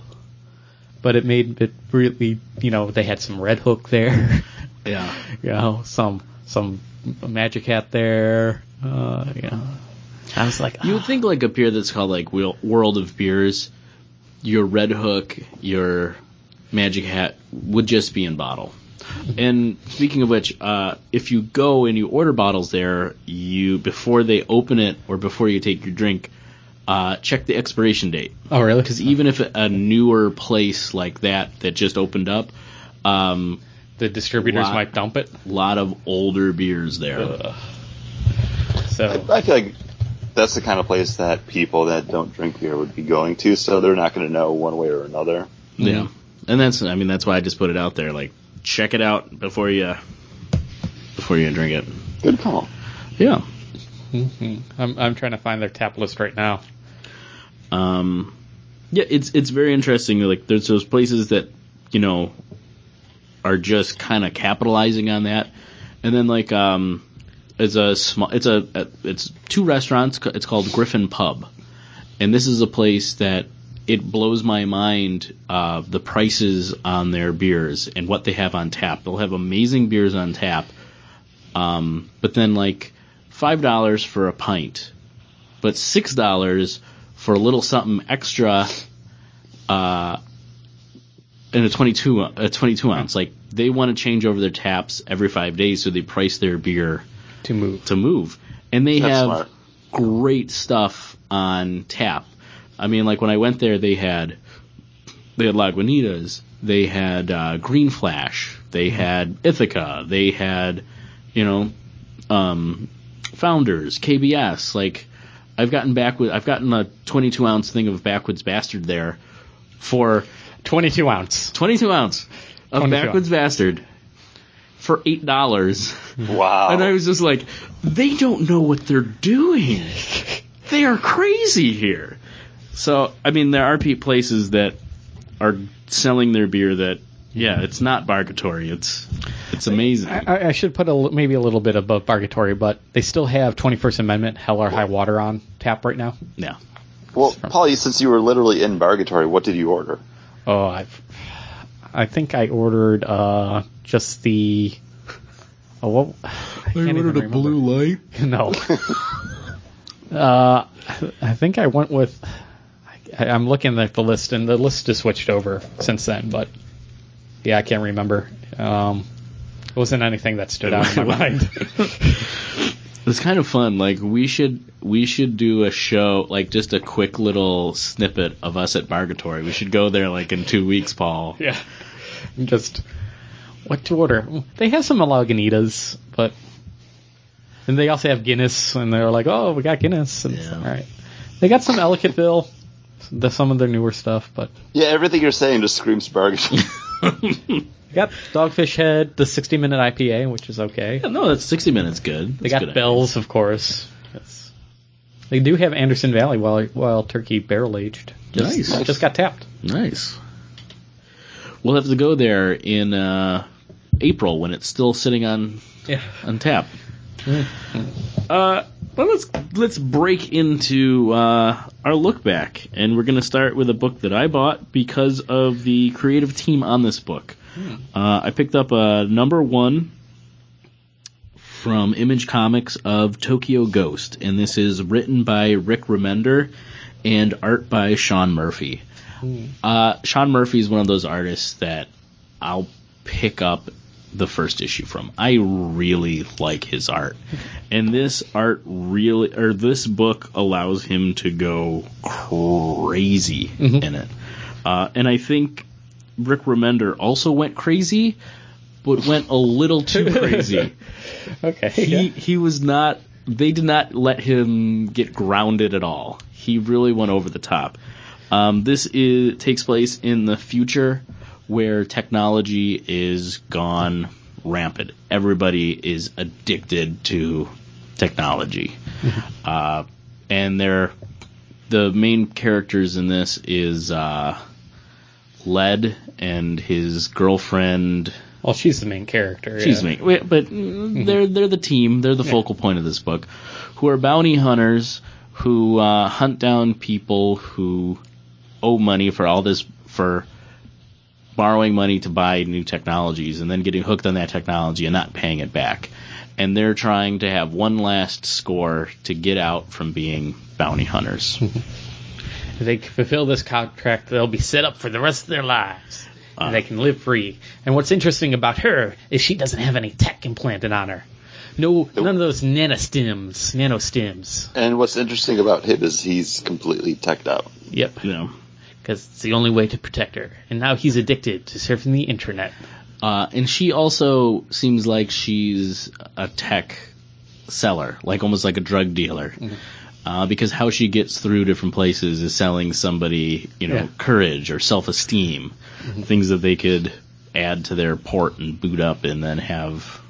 But it made it really, you know, they had some Red Hook there, Yeah. you know, some some Magic Hat there, uh, you. I was like, You would think like a beer that's called like World of Beers, your Red Hook, your Magic Hat would just be in bottle. And speaking of which, uh, if you go and you order bottles there, you before they open it or before you take your drink, uh, check the expiration date. oh really? Because even if a newer place like that that just opened up, um, the distributors Lot. might dump it. a lot of older beers there. Ugh. So I feel like that's the kind of place that people that don't drink beer would be going to, so they're not going to know one way or another. Yeah, and that's I mean that's why I just put it out there. Like check it out before you before you drink it. Good call. Yeah. I'm I'm trying to find their tap list right now. Um, yeah, it's it's very interesting. Like there's those places that you know, are just kind of capitalizing on that. And then like um, it's a small, it's a it's two restaurants. It's called Griffon Pub, and this is a place that it blows my mind uh, the prices on their beers and what they have on tap. They'll have amazing beers on tap, um, but then like five dollars for a pint, but six dollars for a little something extra. Uh, in a 22 a 22 ounce, like they want to change over their taps every five days, so they price their beer to move. to move, and they That's have smart. great stuff on tap. I mean, like when I went there, they had they had Lagunitas, they had uh, Green Flash, they had Ithaca, they had you know um, Founders, KBS. Like I've gotten back with I've gotten a 22 ounce thing of Backwoods Bastard there for 22 ounce. 22 ounce of 22 Backwoods Bastard for eight dollars. Wow. And I was just like, they don't know what they're doing. They are crazy here. So, I mean, there are places that are selling their beer that, yeah, it's not bargatory. It's it's amazing. I, I should put a, maybe a little bit above Bargatory, but they still have 21st Amendment Hell or High Water on tap right now. yeah. well, Polly, since you were literally in Bargatory, what did you order? Oh, I, I think I ordered uh, just the. Oh, what? I, can't even remember. light. No. uh, I think I went with. I, I'm looking at the list, and the list has switched over since then. But yeah, I can't remember. Um, it wasn't anything that stood out in my mind. It's kind of fun. Like we should we should do a show, like just a quick little snippet of us at Bargatory. We should go there like in two weeks, Paul. yeah, just what to order. They have some Lagunitas, but and they also have Guinness, and they're like, oh, we got Guinness. And Yeah. all right, they got some Ellicottville, the, some of their newer stuff, but Yeah, everything you're saying just screams Bargatory. got Dogfish Head, the 60 minute IPA, which is okay. Yeah, no, that's sixty minutes good. They got good Bells, of course. Yes. They do have Anderson Valley Wild, Wild Turkey barrel aged. Just, Nice. Just got tapped. Nice. We'll have to go there in uh, April when it's still sitting on Yeah. on tap. Uh, well, let's let's break into uh, our look back, and we're going to start with a book that I bought because of the creative team on this book. Uh, I picked up a number one from Image Comics of Tokyo Ghost, and this is written by Rick Remender and art by Sean Murphy. Uh, Sean Murphy is one of those artists that I'll pick up the first issue from. I really like his art. And this art really, or this book allows him to go crazy in it. Uh, and I think Rick Remender also went crazy, but went a little too crazy. Okay. he he was not they did not let him get grounded at all. He really went over the top. Um, this is takes place in the future where technology is gone rampant. Everybody is addicted to technology. Uh, and they're the main characters in this is uh, led and his girlfriend Well, she's the main character. Excuse yeah. me, Wait, but mm, they're they're the team. They're the focal point of this book, who are bounty hunters who uh, hunt down people who owe money for all this for borrowing money to buy new technologies and then getting hooked on that technology and not paying it back. And they're trying to have one last score to get out from being bounty hunters. If they fulfill this contract, they'll be set up for the rest of their lives. and they can live free. And what's interesting about her is she doesn't have any tech implanted on her. No, none of those nanostims, nanostims. and what's interesting about him is he's completely teched out. Yep. you know. Because it's the only way to protect her. And now he's addicted to surfing the internet. Uh, and she also seems like she's a tech seller, like almost like a drug dealer. Uh, because how she gets through different places is selling somebody, you know, Yeah. courage or self-esteem, things that they could add to their port and boot up, and then have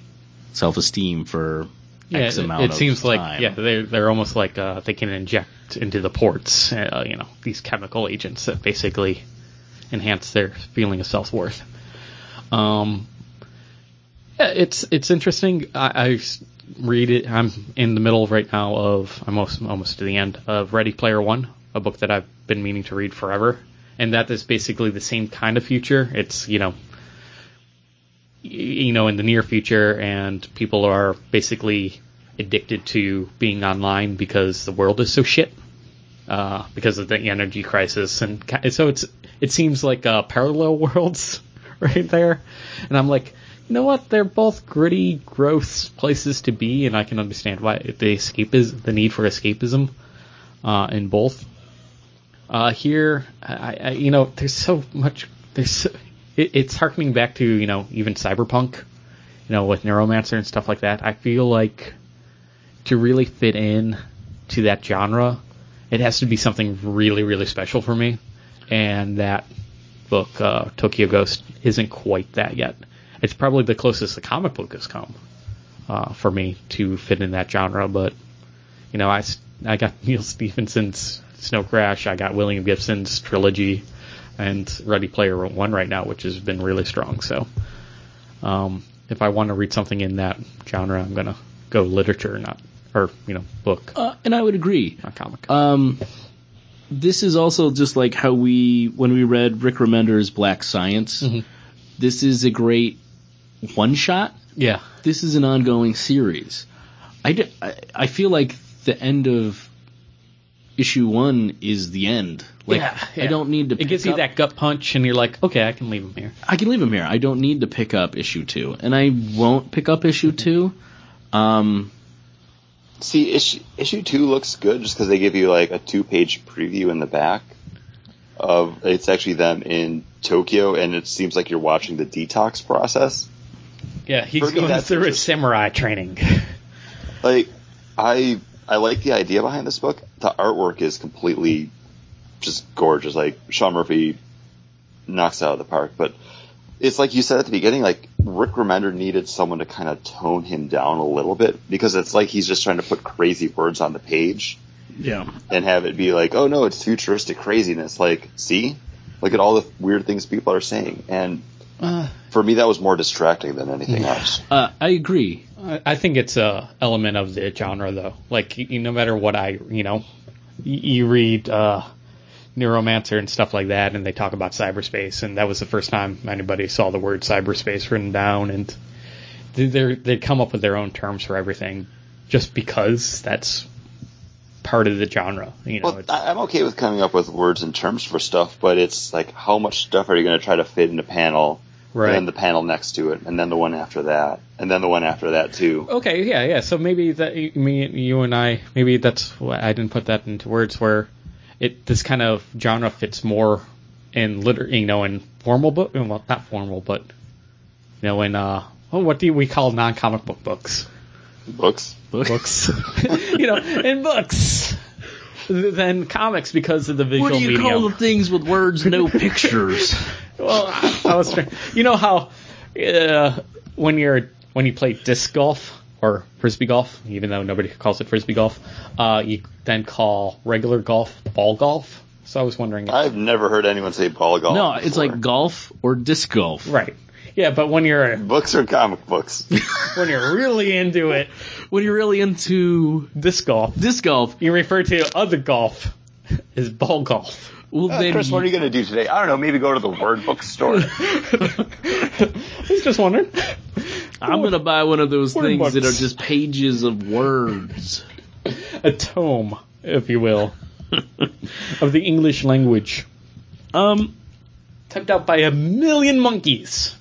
self-esteem for X it, amount it of seems like yeah, they're they're almost like uh, they can inject into the ports, uh, you know, these chemical agents that basically enhance their feeling of self worth. Um, yeah, it's it's interesting. I, I read it. I'm in the middle right now of I'm almost almost to the end of Ready Player One, a book that I've been meaning to read forever, and that is basically the same kind of future. It's you know you know in the near future, and people are basically addicted to being online because the world is so shit uh, because of the energy crisis, and so it's it seems like uh, parallel worlds right there, and I'm like, you know what? They're both gritty, gross places to be, and I can understand why the escape is the need for escapism uh, in both. Uh, here, I, I, you know, there's so much. There's so, it, it's harkening back to you know even cyberpunk, you know, with Neuromancer and stuff like that. I feel like to really fit in to that genre, it has to be something really, really special for me. And that book, uh, Tokyo Ghost, isn't quite that yet. It's probably the closest the comic book has come uh, for me to fit in that genre. But you know, I I got Neal Stephenson's Snow Crash, I got William Gibson's trilogy, and Ready Player One right now, which has been really strong. So, um, if I want to read something in that genre, I'm gonna go literature, not or you know, book, Uh, and I would agree. not comic. Um, this is also just like how we when we read Rick Remender's Black Science. Mhm. This is a great one shot. yeah, This is an ongoing series. I, d- I- I feel like the end of issue one is the end. Like Yeah, yeah. I don't need to. it gives you up- that gut punch, and you're like, okay, I can leave him here. I can leave him here. I don't need to pick up issue two, and I won't pick up issue two. Um, See, issue, issue two looks good just because they give you like a two page preview in the back of it's actually them in Tokyo, and it seems like you're watching the detox process. Yeah, he's For me, going through his samurai training. Like, I I like the idea behind this book. The artwork is completely just gorgeous. Like Sean Murphy knocks it out of the park, but it's like you said at the beginning. Like Rick Remender needed someone to kind of tone him down a little bit because it's like he's just trying to put crazy words on the page. yeah. and have it be like, oh no, it's futuristic craziness. Like, see, look at all the weird things people are saying. And for me, that was more distracting than anything else. Uh, I agree. I I think it's a element of the genre, though. Like, you, no matter what I, you know, you, you read uh, Neuromancer and stuff like that, and they talk about cyberspace, and that was the first time anybody saw the word cyberspace written down, and they they come up with their own terms for everything, just because that's part of the genre. You know, Well, I'm okay with coming up with words and terms for stuff, but it's like, how much stuff are you going to try to fit in a panel? Right. And then the panel next to it, and then the one after that, and then the one after that too. Okay, yeah, yeah. So maybe that me, you and I, maybe that's why I didn't put that into words. Where it this kind of genre fits more in liter, you know, in formal book. Well, not formal, but you know, in uh, well, what do we call non-comic book books? Books. Books, you know, in books. Than comics because of the visual medium. What do you medium. call the things with words, no pictures? Well, I, I was trying. You know how uh, when you're when you play disc golf or frisbee golf, even though nobody calls it frisbee golf, uh, you then call regular golf ball golf. So I was wondering, if, I've never heard anyone say ball golf. no, it's like golf or disc golf. right? Yeah, but when you're books or comic books. when you're really into it, When you're really into disc golf, disc golf, you refer to other golf as ball golf. well Uh, then Chris, what are you going to do today? I don't know. Maybe go to the word bookstore. I was just wondering. I'm gonna buy one of those Word things that are just pages of words. a tome, if you will, of the English language, Um, typed out by a million monkeys.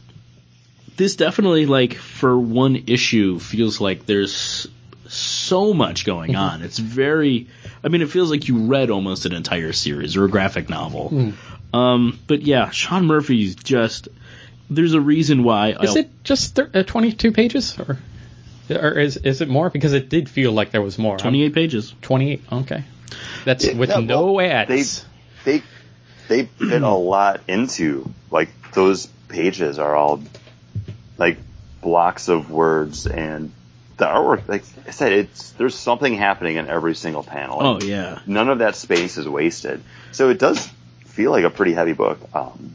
This definitely like for one issue feels like there's so much going on. It's very I mean it feels like you read almost an entire series or a graphic novel. Um but yeah, Sean Murphy's just there's a reason why Is I, it just thir- uh, 22 pages, or or is is it more? Because it did feel like there was more. 28 pages. 28. Okay, that's Yeah, with yeah, no well, ads. they they fit a lot into like those pages are all like blocks of words and the artwork like I said it's there's something happening in every single panel. Oh yeah. None of that space is wasted. So it does feel like a pretty heavy book. Um,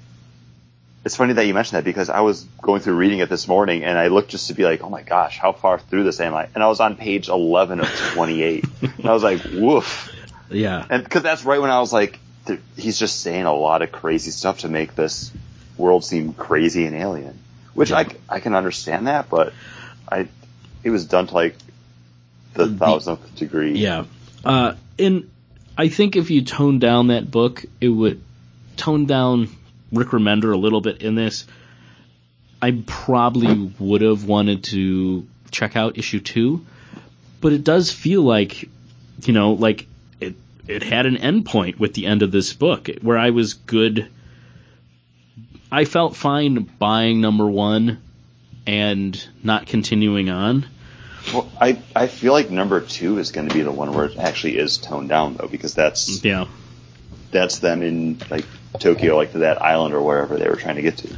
it's funny that you mentioned that because I was going through reading it this morning and I looked just to be like, oh my gosh, how far through this am I? And I was on page 11 of 28. and I was like, woof. Yeah. And because that's right when I was like, th- he's just saying a lot of crazy stuff to make this world seem crazy and alien. Which I, I can understand that, but I, it was done to like the thousandth degree. Yeah. Uh, and I think if you tone down that book, it would tone down Rick Remender a little bit in this. I probably would have wanted to check out issue two, but it does feel like, you know, like it, it had an end point with the end of this book where I was good. I felt fine buying number one and not continuing on. Well, I, I feel like number two is going to be the one where it actually is toned down though, because that's Yeah. that's them in like Tokyo, like to that island or wherever they were trying to get to.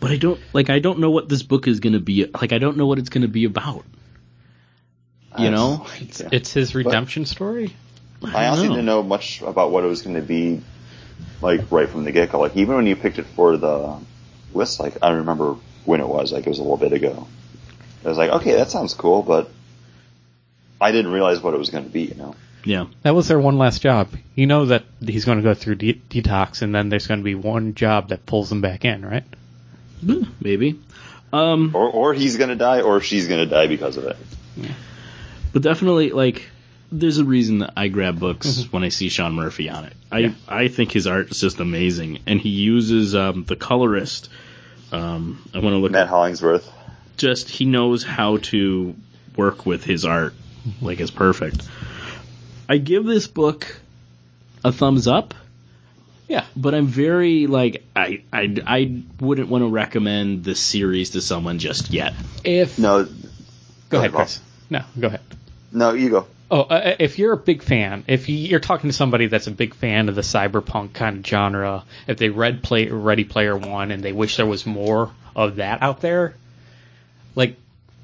but I don't like I don't know what this book is going to be like I don't know what it's going to be about. You know? It's, Yeah. it's his redemption story. I honestly know. didn't know much about what it was going to be, like right from the get go. Like even when you picked it for the list, like I remember when it was. Like it was a little bit ago. I was like, okay, that sounds cool, but I didn't realize what it was going to be. You know? Yeah. That was their one last job. You know that he's going to go through de- detox, and then there's going to be one job that pulls him back in, right? Maybe. Um Or or he's going to die, or she's going to die because of it. but definitely like there's a reason that I grab books when I see Sean Murphy on it. I Yeah. I think his art is just amazing and he uses um the colorist um I want to look Matt Hollingsworth. just he knows how to work with his art like it's perfect. I give this book a thumbs up. Yeah. but I'm very like I I, I wouldn't want to recommend this series to someone just yet. If No, go ahead, Paul. Chris. No, go ahead. no, you go. Oh, uh, if you're a big fan, if you're talking to somebody that's a big fan of the cyberpunk kind of genre, if they read play Ready Player One and they wish there was more of that out there, like,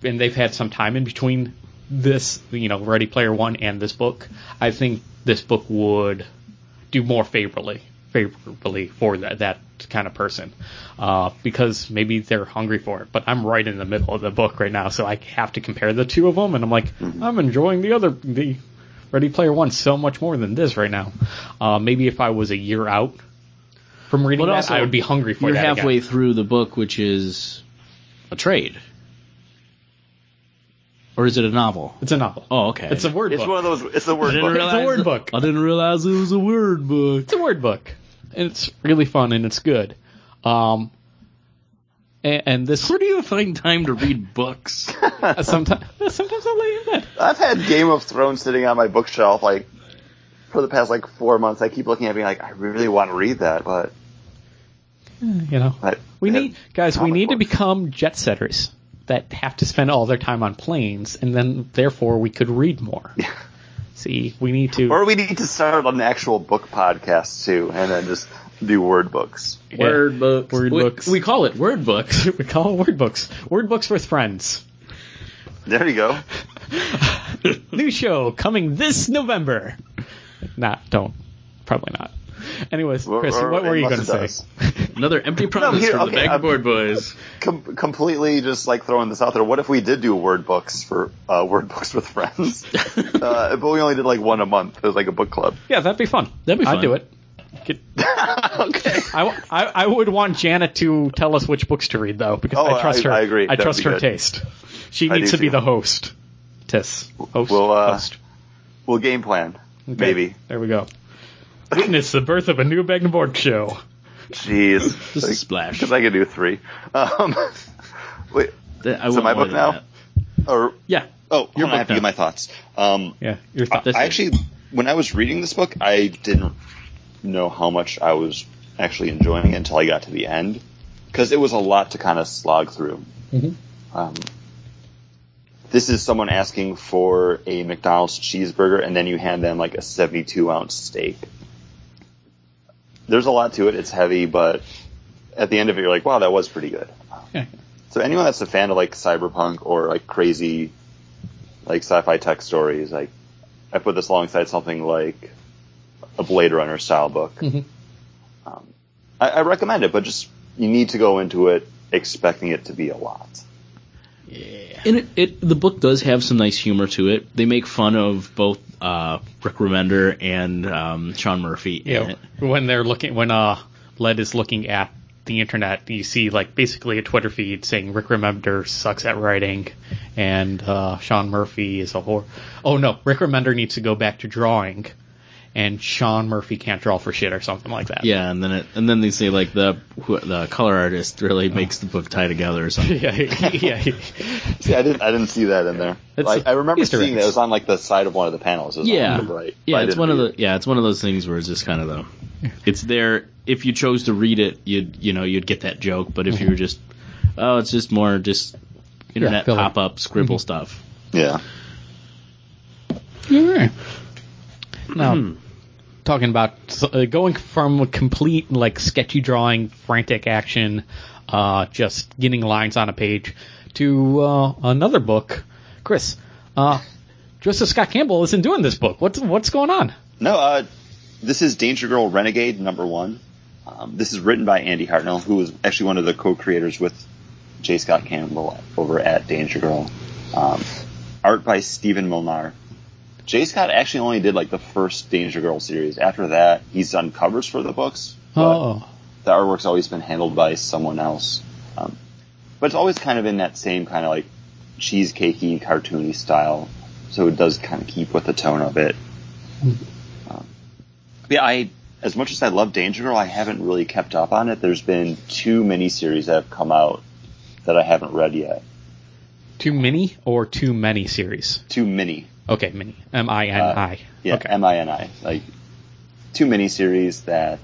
and they've had some time in between this, you know, Ready Player One and this book, I think this book would do more favorably, favorably for that that kind of person, uh, because maybe they're hungry for it. But I'm right in the middle of the book right now, so I have to compare the two of them, and I'm like, I'm enjoying the other the Ready Player One so much more than this right now. Uh, maybe if I was a year out from reading But that, also, I would be hungry for You're that. halfway again. through the book, which is a trade, or is it a novel? It's a novel. Oh, okay. It's a word It's book. one of those. It's the I word didn't book. realize word book. I didn't realize it was a word book. It's a word book, and it's really fun and it's good. Um, and, and this Where do you find time to read books? sometimes sometimes I'll lay in bed. I've had Game of Thrones sitting on my bookshelf like for the past like four months. I keep looking at it being like, I really want to read that, but You know, I, we need guys. We comic need to become jet setters that have to spend all their time on planes, and then therefore we could read more. See, we need to. Or we need to start an actual book podcast too, and then just do word books. Yeah. Word books. Word we, books. We call it word books. we call it word books. Word books with friends. There you go. New show coming this November. Not, don't. Probably not. Anyways, Chris, or what were you going to say? Another empty promise here, from the okay, I'm- Backboard Boys. Com- completely just like throwing this out there. What if we did do word books for uh, word books with friends? uh, but we only did like one a month. It was like a book club. Yeah, that'd be fun. That'd be fun. I'd do it. Get, okay. I, I, I would want Janet to tell us which books to read, though, because Oh, I trust I- her. I agree. I That'd trust her good. taste. She needs do to be the host. Tiss. Host. We'll, uh, host. We'll game plan. Okay, Maybe. There we go. And it's the birth of a new Bag and Board show. Jeez. This is Splash. Because I could do three. Um, wait. Th- I So my book now? that. Or Yeah. oh, Your hold on, I book have to now. give my thoughts. Um, Yeah, your I, thoughts. I actually, when I was reading this book, I didn't know how much I was actually enjoying it until I got to the end, because it was a lot to kind of slog through. Mhm. Um, this is someone asking for a McDonald's cheeseburger, and then you hand them like a 72 ounce steak. There's a lot to it. It's heavy, but at the end of it, you're like, wow, that was pretty good. Yeah. So anyone that's a fan of like cyberpunk or like crazy, like sci-fi tech stories, like I put this alongside something like a Blade Runner style book. Mhm. I, I recommend it, but just you need to go into it expecting it to be a lot. And it, it the book does have some nice humor to it. They make fun of both uh, Rick Remender and um, Sean Murphy. Yeah, when they're looking, when uh, Led is looking at the internet, you see like basically a Twitter feed saying Rick Remender sucks at writing, and uh, Sean Murphy is a whore. Oh no, Rick Remender needs to go back to drawing, and Sean Murphy can't draw for shit or something like that. Yeah, and then it, and then they say like the who- the color artist really oh. makes the book tie together or something. yeah, yeah. See, I didn't I didn't see that in there. Like I remember Easter seeing eggs. that it was on like the side of one of the panels. It was Yeah, on right. yeah, it's one of the it. yeah, it's one of those things where it's just kind of the, it's there. If you chose to read it, you'd you know you'd get that joke, but if you were mm-hmm. just, oh, it's just more just internet filler. pop up scribble mm-hmm. stuff. Yeah. Alright. Now, hmm. Talking about uh, going from a complete like sketchy drawing, frantic action, uh, just getting lines on a page, to uh, another book. Chris, uh, Joseph Scott Campbell isn't doing this book. What's what's going on? No, uh, this is Danger Girl Renegade number one. Um, this is written by Andy Hartnell, who is actually one of the co-creators with J. Scott Campbell over at Danger Girl. Um, art by Stephen Molnar. J. Scott actually only did like the first Danger Girl series. After that, he's done covers for the books. but Oh, the artwork's always been handled by someone else. Um, but it's always kind of in that same kind of like cheesecakey, cartoony style. So it does kind of keep with the tone of it. Um, yeah, I as much as I love Danger Girl, I haven't really kept up on it. There's been two miniseries that have come out that I haven't read yet. too many or too many series? Too mini. Okay, mini. M I N I. Yeah, Okay. M I N I. Like two mini series that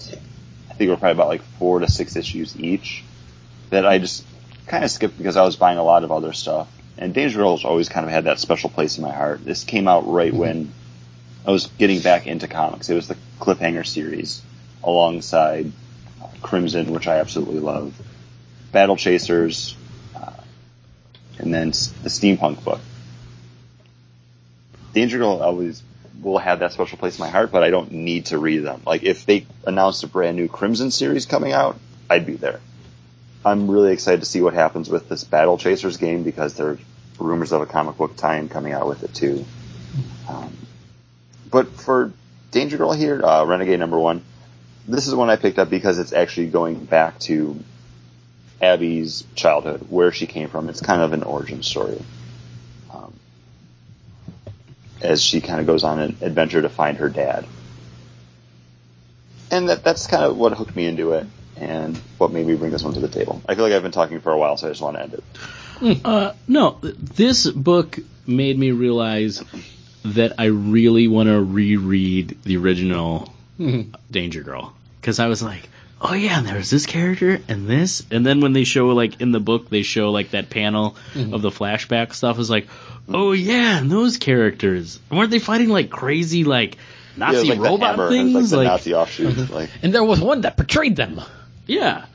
I think were probably about like four to six issues each. That I just kind of skipped because I was buying a lot of other stuff. And Danger Girl's always kind of had that special place in my heart. This came out right when I was getting back into comics. It was the Cliffhanger series alongside uh, Crimson, which I absolutely love, Battle Chasers, uh, and then the steampunk book. Danger Girl always will have that special place in my heart, but I don't need to read them. Like if they announced a brand new Crimson series coming out, I'd be there. I'm really excited to see what happens with this Battle Chasers game because there's rumors of a comic book tie-in coming out with it too. Um, but for Danger Girl here, uh, Renegade number one, this is one I picked up because it's actually going back to Abby's childhood, where she came from. It's kind of an origin story. As she kind of goes on an adventure to find her dad. And that, that's kind of what hooked me into it and what made me bring this one to the table. I feel like I've been talking for a while, so I just want to end it. Uh, no, this book made me realize that I really want to reread the original Danger Girl because I was like, oh yeah, and there's this character and this, and then when they show like in the book they show like that panel mm-hmm. of the flashback stuff, is like, oh yeah, and those characters weren't they fighting like crazy like Yeah, it Nazi was like the robot hammer, it was things? like the like Nazi offshoot. Mm-hmm. like, And there was one that portrayed them. yeah.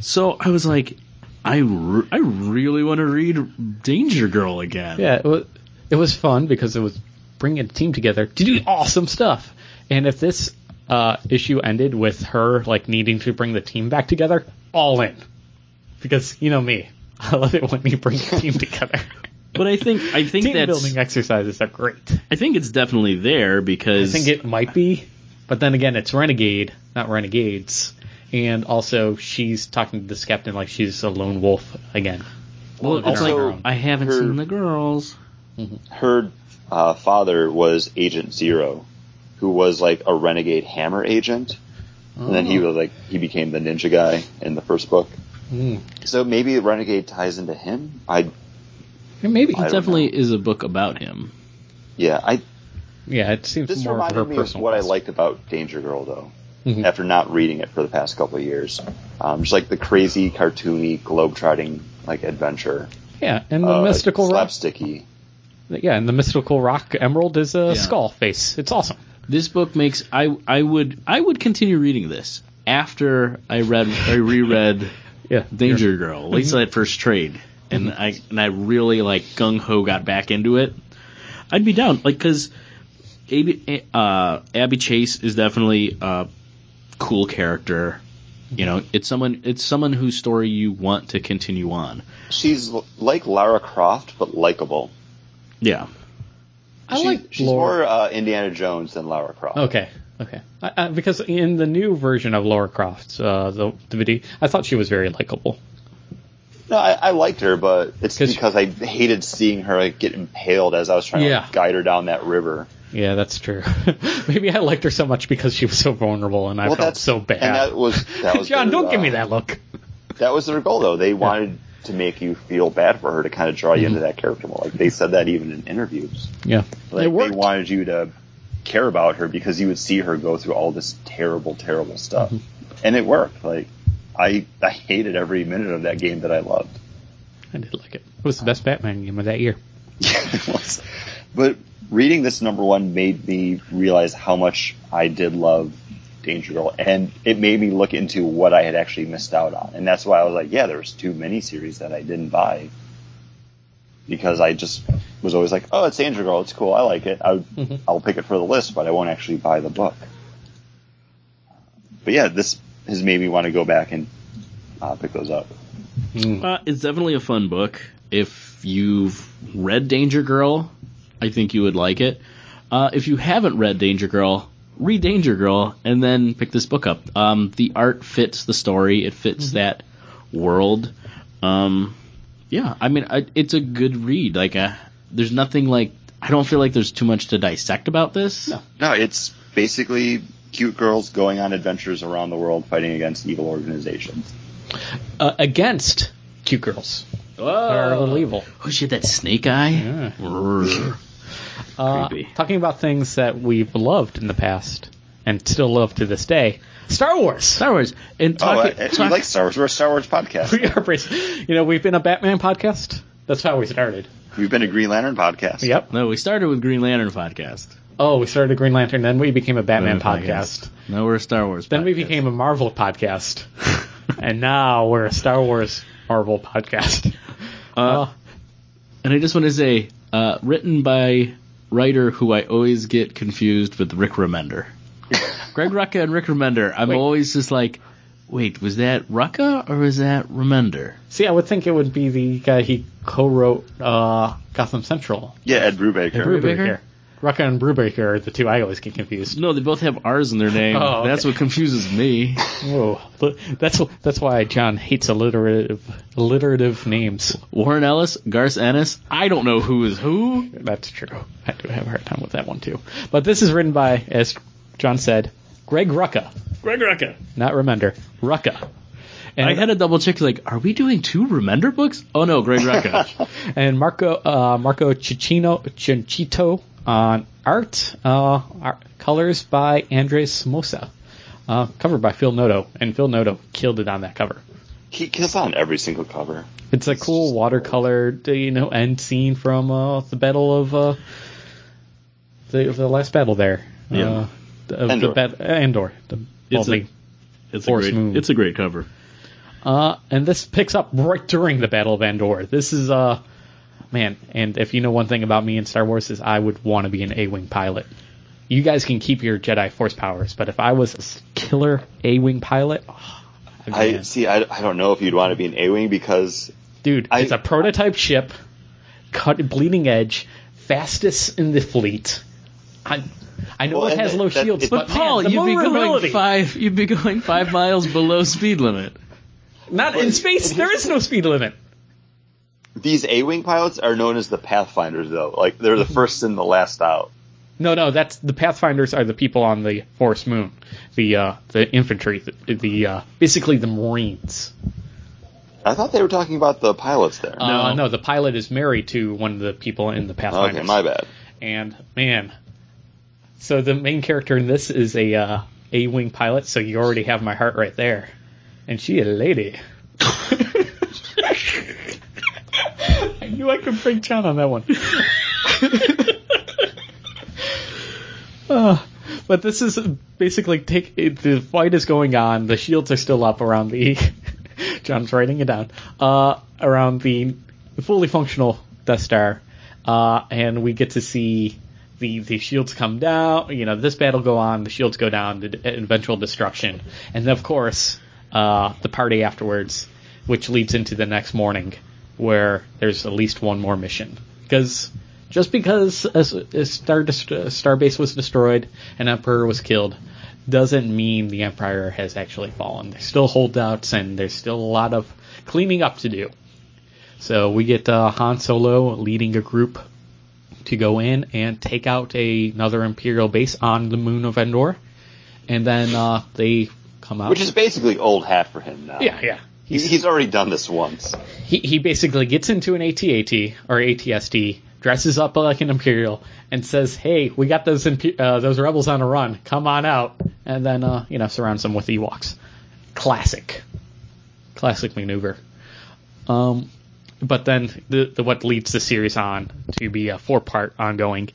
So I was like, I, re- I really want to read Danger Girl again. Yeah, it was, it was fun because it was bringing a team together to do awesome stuff. And if this uh, issue ended with her like needing to bring the team back together, all in. Because you know me, I love it when you bring the team together. But I think I think team that's building exercises are great. I think it's definitely there because I think it might be, but then again, it's Renegade, not Renegades. And also, she's talking to this captain like she's a lone wolf again. well, on it's like. I haven't her- seen the girls. her uh, father was Agent Zero, who was like a renegade hammer agent. And then he was like, he became the ninja guy in the first book. Mm. So maybe Renegade ties into him. I, Yeah, Maybe. I It don't definitely know. is a book about him. yeah, I, Yeah, it seems This more of her reminded me of personal. what I liked about Danger Girl, though. Mhm. After not reading it for the past couple of years, um, just like the crazy, cartoony, globe-trotting like adventure, Yeah, and the uh, mystical rock. slapsticky. Yeah, and the mystical rock emerald is a Yeah. skull face. It's awesome. This book makes I I would I would continue reading this after I read I reread Yeah, Danger Girl, at least that first trade, and I and I really like gung ho got back into it. I'd be down, like because Abby, uh, Abby Chase is definitely a cool character. You know, it's someone it's someone whose story you want to continue on. She's like Lara Croft, but likable. Yeah. I She- like she's Laura. more uh, Indiana Jones than Lara Croft. Okay, okay. I, I, because in the new version of Lara Croft, uh, the DVD, I thought she was very likable. No, I, I liked her, but it's because I hated seeing her like, get impaled as I was trying Yeah. to guide her down that river. Yeah, that's true. Maybe I liked her so much because she was so vulnerable, and I well, felt so bad. And that was that was John, their, don't give me uh, that look. That was their goal, though. They wanted to make you feel bad for her to kind of draw you Mm-hmm. into that character more. Like they said that even in interviews. Yeah, Like they wanted you to care about her because you would see her go through all this terrible, terrible stuff, Mm-hmm. and it worked. Like I, I hated every minute of that game that I loved. I did like it. It was the best Batman game of that year. yeah, it was. But reading this number one made me realize how much I did love Danger Girl, and it made me look into what I had actually missed out on, and that's why I was like, yeah, there's two miniseries that I didn't buy because I just was always like, oh, it's Danger Girl, it's cool, I like it, I, Mhm. I'll pick it for the list, but I won't actually buy the book. But yeah, this has made me want to go back and uh, pick those up. Uh, it's definitely a fun book. If you've read Danger Girl, I think you would like it. Uh, if you haven't read Danger Girl, read Danger Girl and then pick this book up. Um, the art fits the story. It fits that world. Um, yeah, I mean, I, it's a good read. Like, uh, there's nothing like. I don't feel like there's too much to dissect about this. No. No, it's basically cute girls going on adventures around the world fighting against evil organizations. Uh, against cute girls that are a little evil. Oh, she had that snake eye. Yeah. Uh, Creepy. talking about things that we've loved in the past and still love to this day. Star Wars. Star Wars. And Oh, talking, I, I, talk- we like Star Wars. We're a Star Wars podcast. We are you know, we've been a Batman podcast. That's how we started. We've been a Green Lantern podcast. Yep. No, we started with Green Lantern podcast. Oh, we started a Green Lantern, then we became a Batman Lantern podcast. Now we're a Star Wars. Then we became a Marvel podcast. and now we're a Star Wars Marvel podcast. Uh, and I just want to say, uh, written by writer who I always get confused with Rick Remender. Greg Rucka and Rick Remender. I'm Wait. always just like, wait, was that Rucka or was that Remender? See, I would think it would be the guy he co-wrote uh, Gotham Central. Yeah, Ed Brubaker. Brubaker. Rucka and Brubaker are the two I always get confused. No, they both have R's in their name. Oh, okay. That's what confuses me. Whoa, that's that's why John hates alliterative alliterative names. Warren Ellis, Garth Ennis. I don't know who is who. That's true. I do have a hard time with that one too. But this is written by, as John said, Greg Rucka, Greg Rucka. not Remender, Rucka. And I had to double check. Like, are we doing two Remender books? Oh no, Greg Rucka. and Marco uh, Marco Cicino Cinchito on art, uh, art colors by Andres Mossa, uh, cover by Phil Noto, and Phil Noto killed it on that cover. He kills on every single cover. It's a cool watercolor, you know, end scene from uh, the battle of uh, the the last battle there. Yeah. Uh, of Endor. the bat- Endor. The, It's a- It's a great. Moon. It's a great cover. Uh, and this picks up right during the Battle of Endor. This is, uh, man, and if you know one thing about me in Star Wars is I would want to be an A-Wing pilot. You guys can keep your Jedi Force powers, but if I was a killer A-Wing pilot, oh, I'd be I in. see. I, I don't know if you'd want to be an A-wing because dude, I- it's a prototype ship, cut bleeding edge, fastest in the fleet. I, I know Well, it has low that- shields, it- but, But Paul, man, you'd be going five. You'd be going five miles below speed limit. Not in space. There is no speed limit. These A-wing pilots are known as the Pathfinders, though. Like they're the first and the last out. No, no, that's the Pathfinders are the people on the Forest Moon, the uh, the infantry, the, the uh, basically the Marines. I thought they were talking about the pilots there. Uh, no, the pilot is married to one of the people in the Pathfinders. okay, my bad. And man, so the main character in this is a uh, A-wing pilot. So you already have my heart right there, and she a lady. Knew I could bring John on that one. Uh, but this is basically take the fight is going on. The shields are still up around the. John's writing it down. Uh, around the fully functional Death Star, uh, and we get to see the the shields come down. You know, this battle go on. The shields go down. The eventual destruction, and of course, uh, the party afterwards, which leads into the next morning, where there's at least one more mission. Because just because a, a star a starbase was destroyed, an emperor was killed, doesn't mean the empire has actually fallen. There's still holdouts, and there's still a lot of cleaning up to do. So we get uh, Han Solo leading a group to go in and take out a, another Imperial base on the moon of Endor, and then uh, they come out. Which is basically old hat for him now. yeah, yeah. He's, he's already done this once. He he basically gets into an ATAT or ATST, dresses up like an Imperial, and says, "Hey, we got those uh, those rebels on a run. Come on out!" And then uh, you know surrounds them with Ewoks. Classic, classic maneuver. Um, but then the, the what leads the series on to be a four part ongoing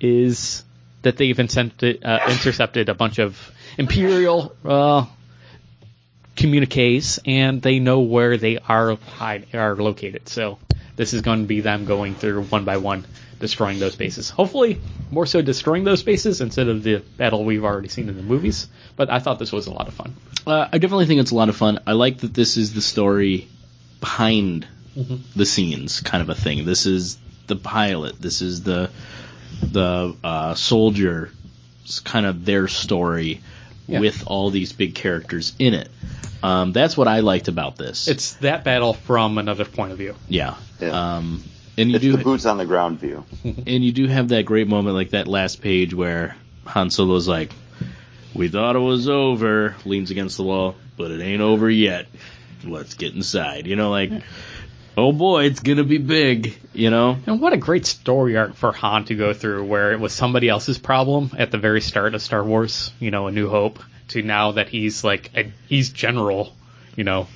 is that they've intercepted, uh, intercepted a bunch of Imperial uh, communiques and they know where they are hide, are located. So this is going to be them going through one by one, destroying those bases. Hopefully, more so destroying those bases instead of the battle we've already seen in the movies. But I thought this was a lot of fun. Uh, I definitely think it's a lot of fun. I like that this is the story behind the scenes kind of a thing. This is the pilot. This is the the uh, soldier. It's kind of their story Yeah. with all these big characters in it. Um, that's what I liked about this. It's that battle from another point of view. yeah. Yeah. Um, and you It's do the boots on the ground view. and you do have that great moment like that last page where Han Solo's like, "We thought it was over," leans against the wall, but it ain't over yet. Let's get inside. You know, like, oh boy, it's gonna be big. You know, And what a great story arc for Han to go through, where it was somebody else's problem at the very start of Star Wars, you know, A New Hope, to now that he's like a, he's general, you know,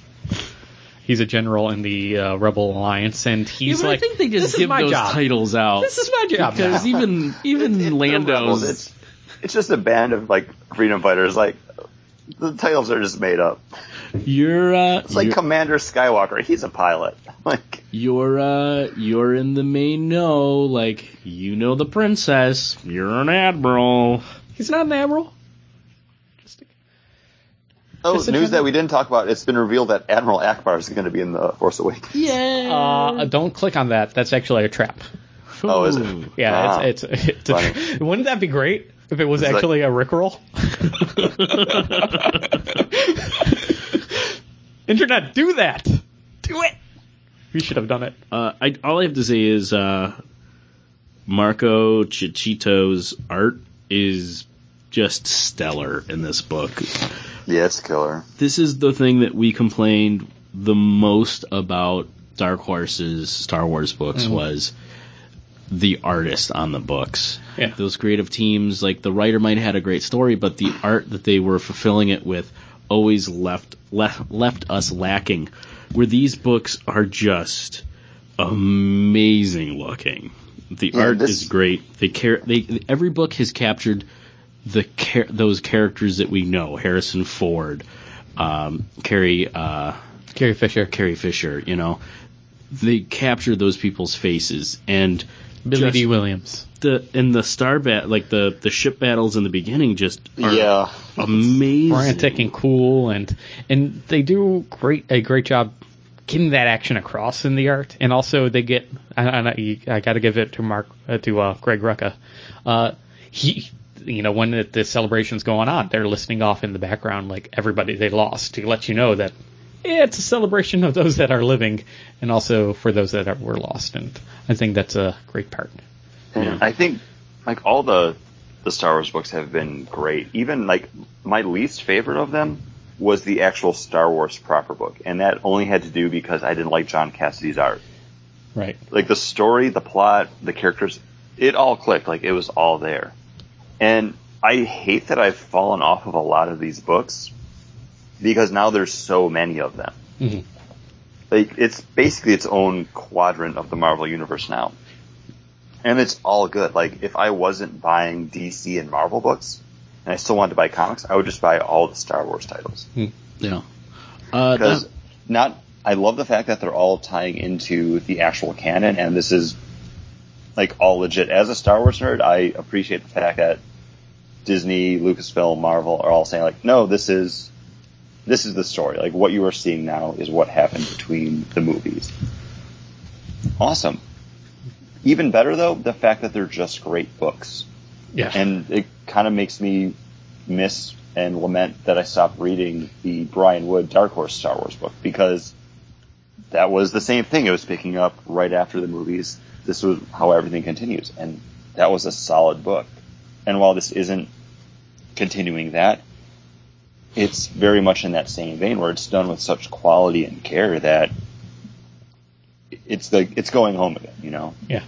he's a general in the uh, Rebel Alliance, and he's Yeah, but like, I think they just give those job. titles out. This is my job because now. even even It's- it's the rebels. Lando's. It's, it's just a band of like freedom fighters. Like the titles are just made up. You're uh, It's like you're, Commander Skywalker. He's a pilot. Like you're uh, you're in the main know. Like you know the princess. You're an admiral. He's not an admiral. Just oh, news general. that we didn't talk about. It's been revealed that Admiral Ackbar is going to be in the Force Awakens. Yeah. uh, don't click on that. That's actually a trap. Oh, is it? Yeah, Ah. it's it's, it's a, Funny. wouldn't that be great if it was It's like- actually a Rickroll? Internet, do that. Do it. We should have done it. Uh, I, all I have to say is uh, Marco Chichito's art is just stellar in this book. Yeah, it's killer. This is the thing that we complained the most about Dark Horse's Star Wars books mm-hmm. was the artist on the books. Yeah. Those creative teams, like the writer might have had a great story, but the art that they were fulfilling it with always left left left us lacking. Where these books are just amazing looking. The Yeah, art this- is great. They care. They every book has captured the char- those characters that we know. Harrison Ford, um, Carrie uh, Carrie Fisher. Carrie Fisher. You know, they capture those people's faces and Billy just D. Williams. the in the star bat like the the ship battles in the beginning just are Yeah. amazing. Frantic and cool and and they do great a great job getting that action across in the art. And also they get and I, I got to give it to Mark uh, to uh, Greg Rucka. Uh, he you know when the, the celebration's going on, ah, they're listening off in the background like everybody they lost to let you know that yeah, it's a celebration of those that are living and also for those that are, were lost. And I think that's a great part. And I think like all the the Star Wars books have been great. Even like my least favorite of them was the actual Star Wars proper book, and that only had to do because I didn't like John Cassaday's art. Right. Like the story, the plot, the characters, it all clicked. Like it was all there. And I hate that I've fallen off of a lot of these books because now there's so many of them. Mhm. Like it's basically its own quadrant of the Marvel universe now. And it's all good. Like if I wasn't buying DC and Marvel books and I still wanted to buy comics, I would just buy all the Star Wars titles. yeah. Uh, Because that- not I love the fact that they're all tying into the actual canon and this is like all legit. As a Star Wars nerd, I appreciate the fact that Disney, Lucasfilm, Marvel are all saying like, no, this is this is the story. Like what you are seeing now is what happened between the movies. Awesome. Even better though, the fact that they're just great books. Yeah. And it kind of makes me miss and lament that I stopped reading the Brian Wood Dark Horse Star Wars book because that was the same thing. It was picking up right after the movies. This was how everything continues. And that was a solid book. And while this isn't continuing that, it's very much in that same vein where it's done with such quality and care that it's the it's going home again, you know. yeah.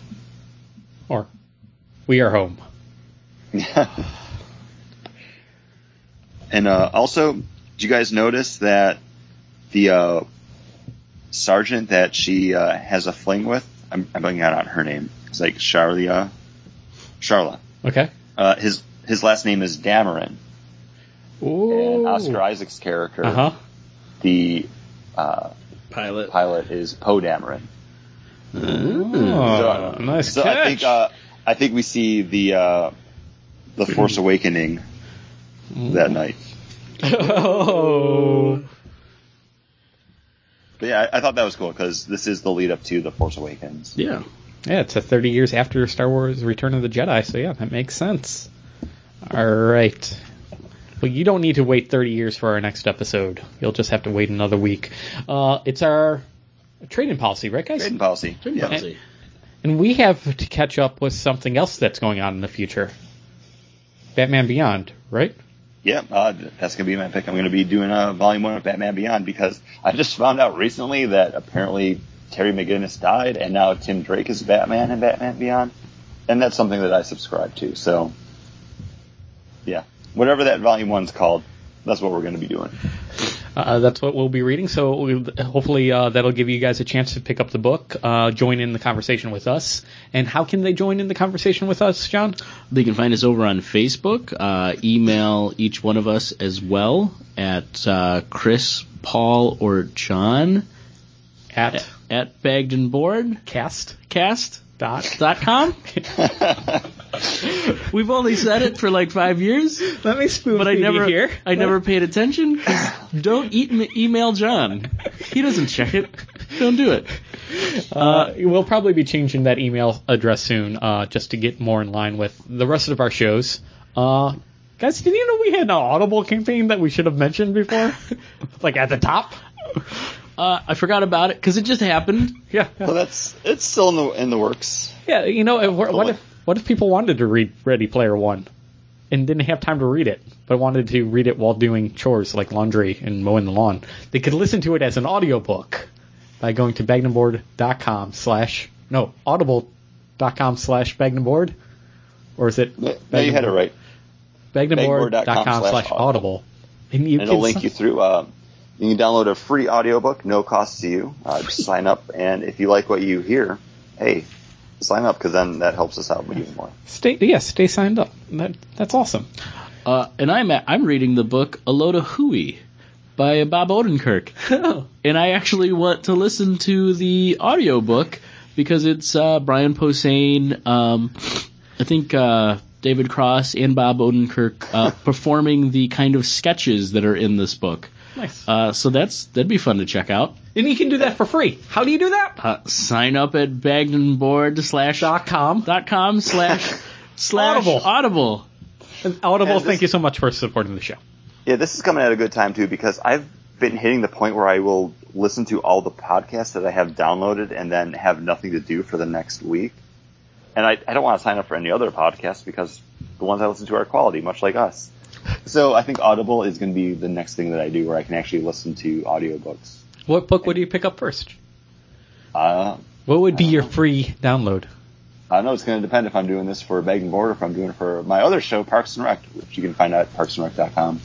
Or we are home. Yeah. And uh, also, did you guys notice that the uh, sergeant that she uh, has a fling with? I'm, I'm blanking out on her name. It's like Charlia, Charla. Okay. Uh, his his last name is Dameron, Ooh. and Oscar Isaac's character, Uh huh. the uh, Pilot. pilot, is Poe Dameron. Oh, nice so catch. I think uh, I think we see the uh, the Force Awakening that night. oh. But yeah, I, I thought that was cool because this is the lead up to the Force Awakens. Yeah. Yeah, it's a 30 years after Star Wars Return of the Jedi, so yeah, that makes sense. All right. Well, you don't need to wait 30 years for our next episode. You'll just have to wait another week. Uh, it's our trading policy, right, guys? Trading policy. Yeah. Policy. And we have to catch up with something else that's going on in the future. Batman Beyond, right? Yeah, uh, that's gonna be my pick. I'm gonna be doing a volume one of Batman Beyond because I just found out recently that apparently Terry McGinnis died, and now Tim Drake is Batman in Batman Beyond, and that's something that I subscribe to. So, yeah, whatever that volume one's called, that's what we're gonna be doing. Uh, that's what we'll be reading. So we'll, hopefully uh, that'll give you guys a chance to pick up the book, uh, join in the conversation with us. And how can they join in the conversation with us, John? They can find us over on Facebook. Uh, email each one of us as well at uh, Chris, Paul, or John At at Bagged and Board cast Cast dot. dot com. We've only said it for like five years, Let me spoon but I never, here. I never paid attention. Don't eat email John. He doesn't check it. Don't do it. Uh, we'll probably be changing that email address soon, uh, just to get more in line with the rest of our shows. Uh, guys, did you know we had an Audible campaign that we should have mentioned before? like at the top? Uh, I forgot about it because it just happened. Yeah. So that's it's still in the in the works. Yeah, you know, if, what if what if people wanted to read Ready Player One and didn't have time to read it, but wanted to read it while doing chores like laundry and mowing the lawn? They could listen to it as an audiobook by going to bagnumboard.com slash no audible.com slash bagnumboard or is it No, you had it right. bagnumboard.com slash audible and you And it'll can link you through. Uh, you can download a free audiobook, no cost to you. Uh, just sign up, and if you like what you hear, hey, sign up because then that helps us out even more. stay yeah stay signed up that, that's awesome Uh, and I'm at, I'm reading the book A Load of Hooey by Bob Odenkirk. and I actually want to listen to the audiobook because it's uh, Brian Posehn, um, I think uh, David Cross and Bob Odenkirk uh, performing the kind of sketches that are in this book. Nice Uh, so that's that'd be fun to check out. and you can do that for free how do you do that Uh, sign up at bagdenboard slash dot com dot com slash slash Audible. audible. audible And this- thank you so much for supporting the show Yeah, this is coming at a good time too because I've been hitting the point where I will listen to all the podcasts that I have downloaded and then have nothing to do for the next week. And I, I don't want to sign up for any other podcasts because the ones I listen to are quality, much like us. So I think Audible is going to be the next thing that I do where I can actually listen to audiobooks. what book would you pick up first Uh, What would be your free download? I don't know it's going to depend if I'm doing this for and Board or if I'm doing it for my other show, Parks and Rec, which you can find out at parksandrec.com.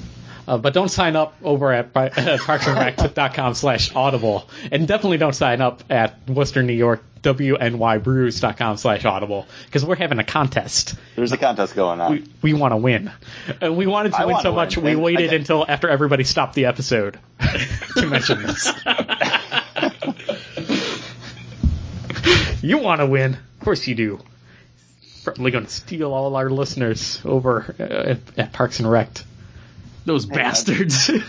Uh, but don't sign up over at uh, parksandrec.com slash audible. And definitely don't sign up at Western New York, WNYBrews.com slash audible. Because we're having a contest. There's a contest going on. We, we want to win. And we wanted to I win so much, win. we waited until after everybody stopped the episode to mention this. you want to win. Of course you do. Probably going to steal all our listeners over uh, at, at Parks and Rec. Those bastards.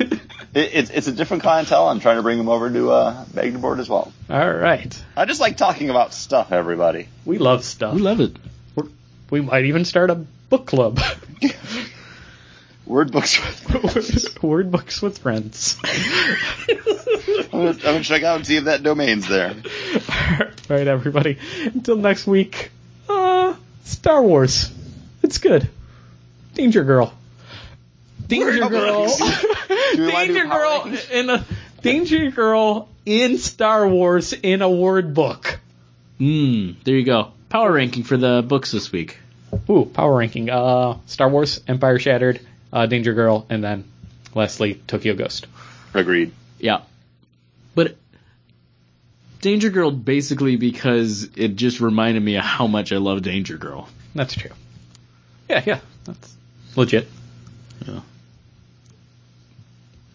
It, it's it's a different clientele. I'm trying to bring them over to uh, Magna Board as well. All right. I just like talking about stuff, everybody. We love stuff. we love it. We're- we might even start a book club. Word books. with- Word books with friends. I'm gonna, I'm gonna check out and see if that domain's there. All right, everybody. Until next week. Uh, Star Wars. It's good. Danger Girl. Danger We're- Girl. Do we wanna do Danger Girl rankings? in a Danger Girl in Star Wars in a word book. Hmm. There you go. Power ranking for the books this week. Ooh, power ranking. Uh, Star Wars, Empire Shattered, uh, Danger Girl, and then lastly Tokyo Ghost. Agreed. Yeah. But Danger Girl basically because it just reminded me of how much I love Danger Girl. That's true. Yeah, yeah, that's legit. Yeah.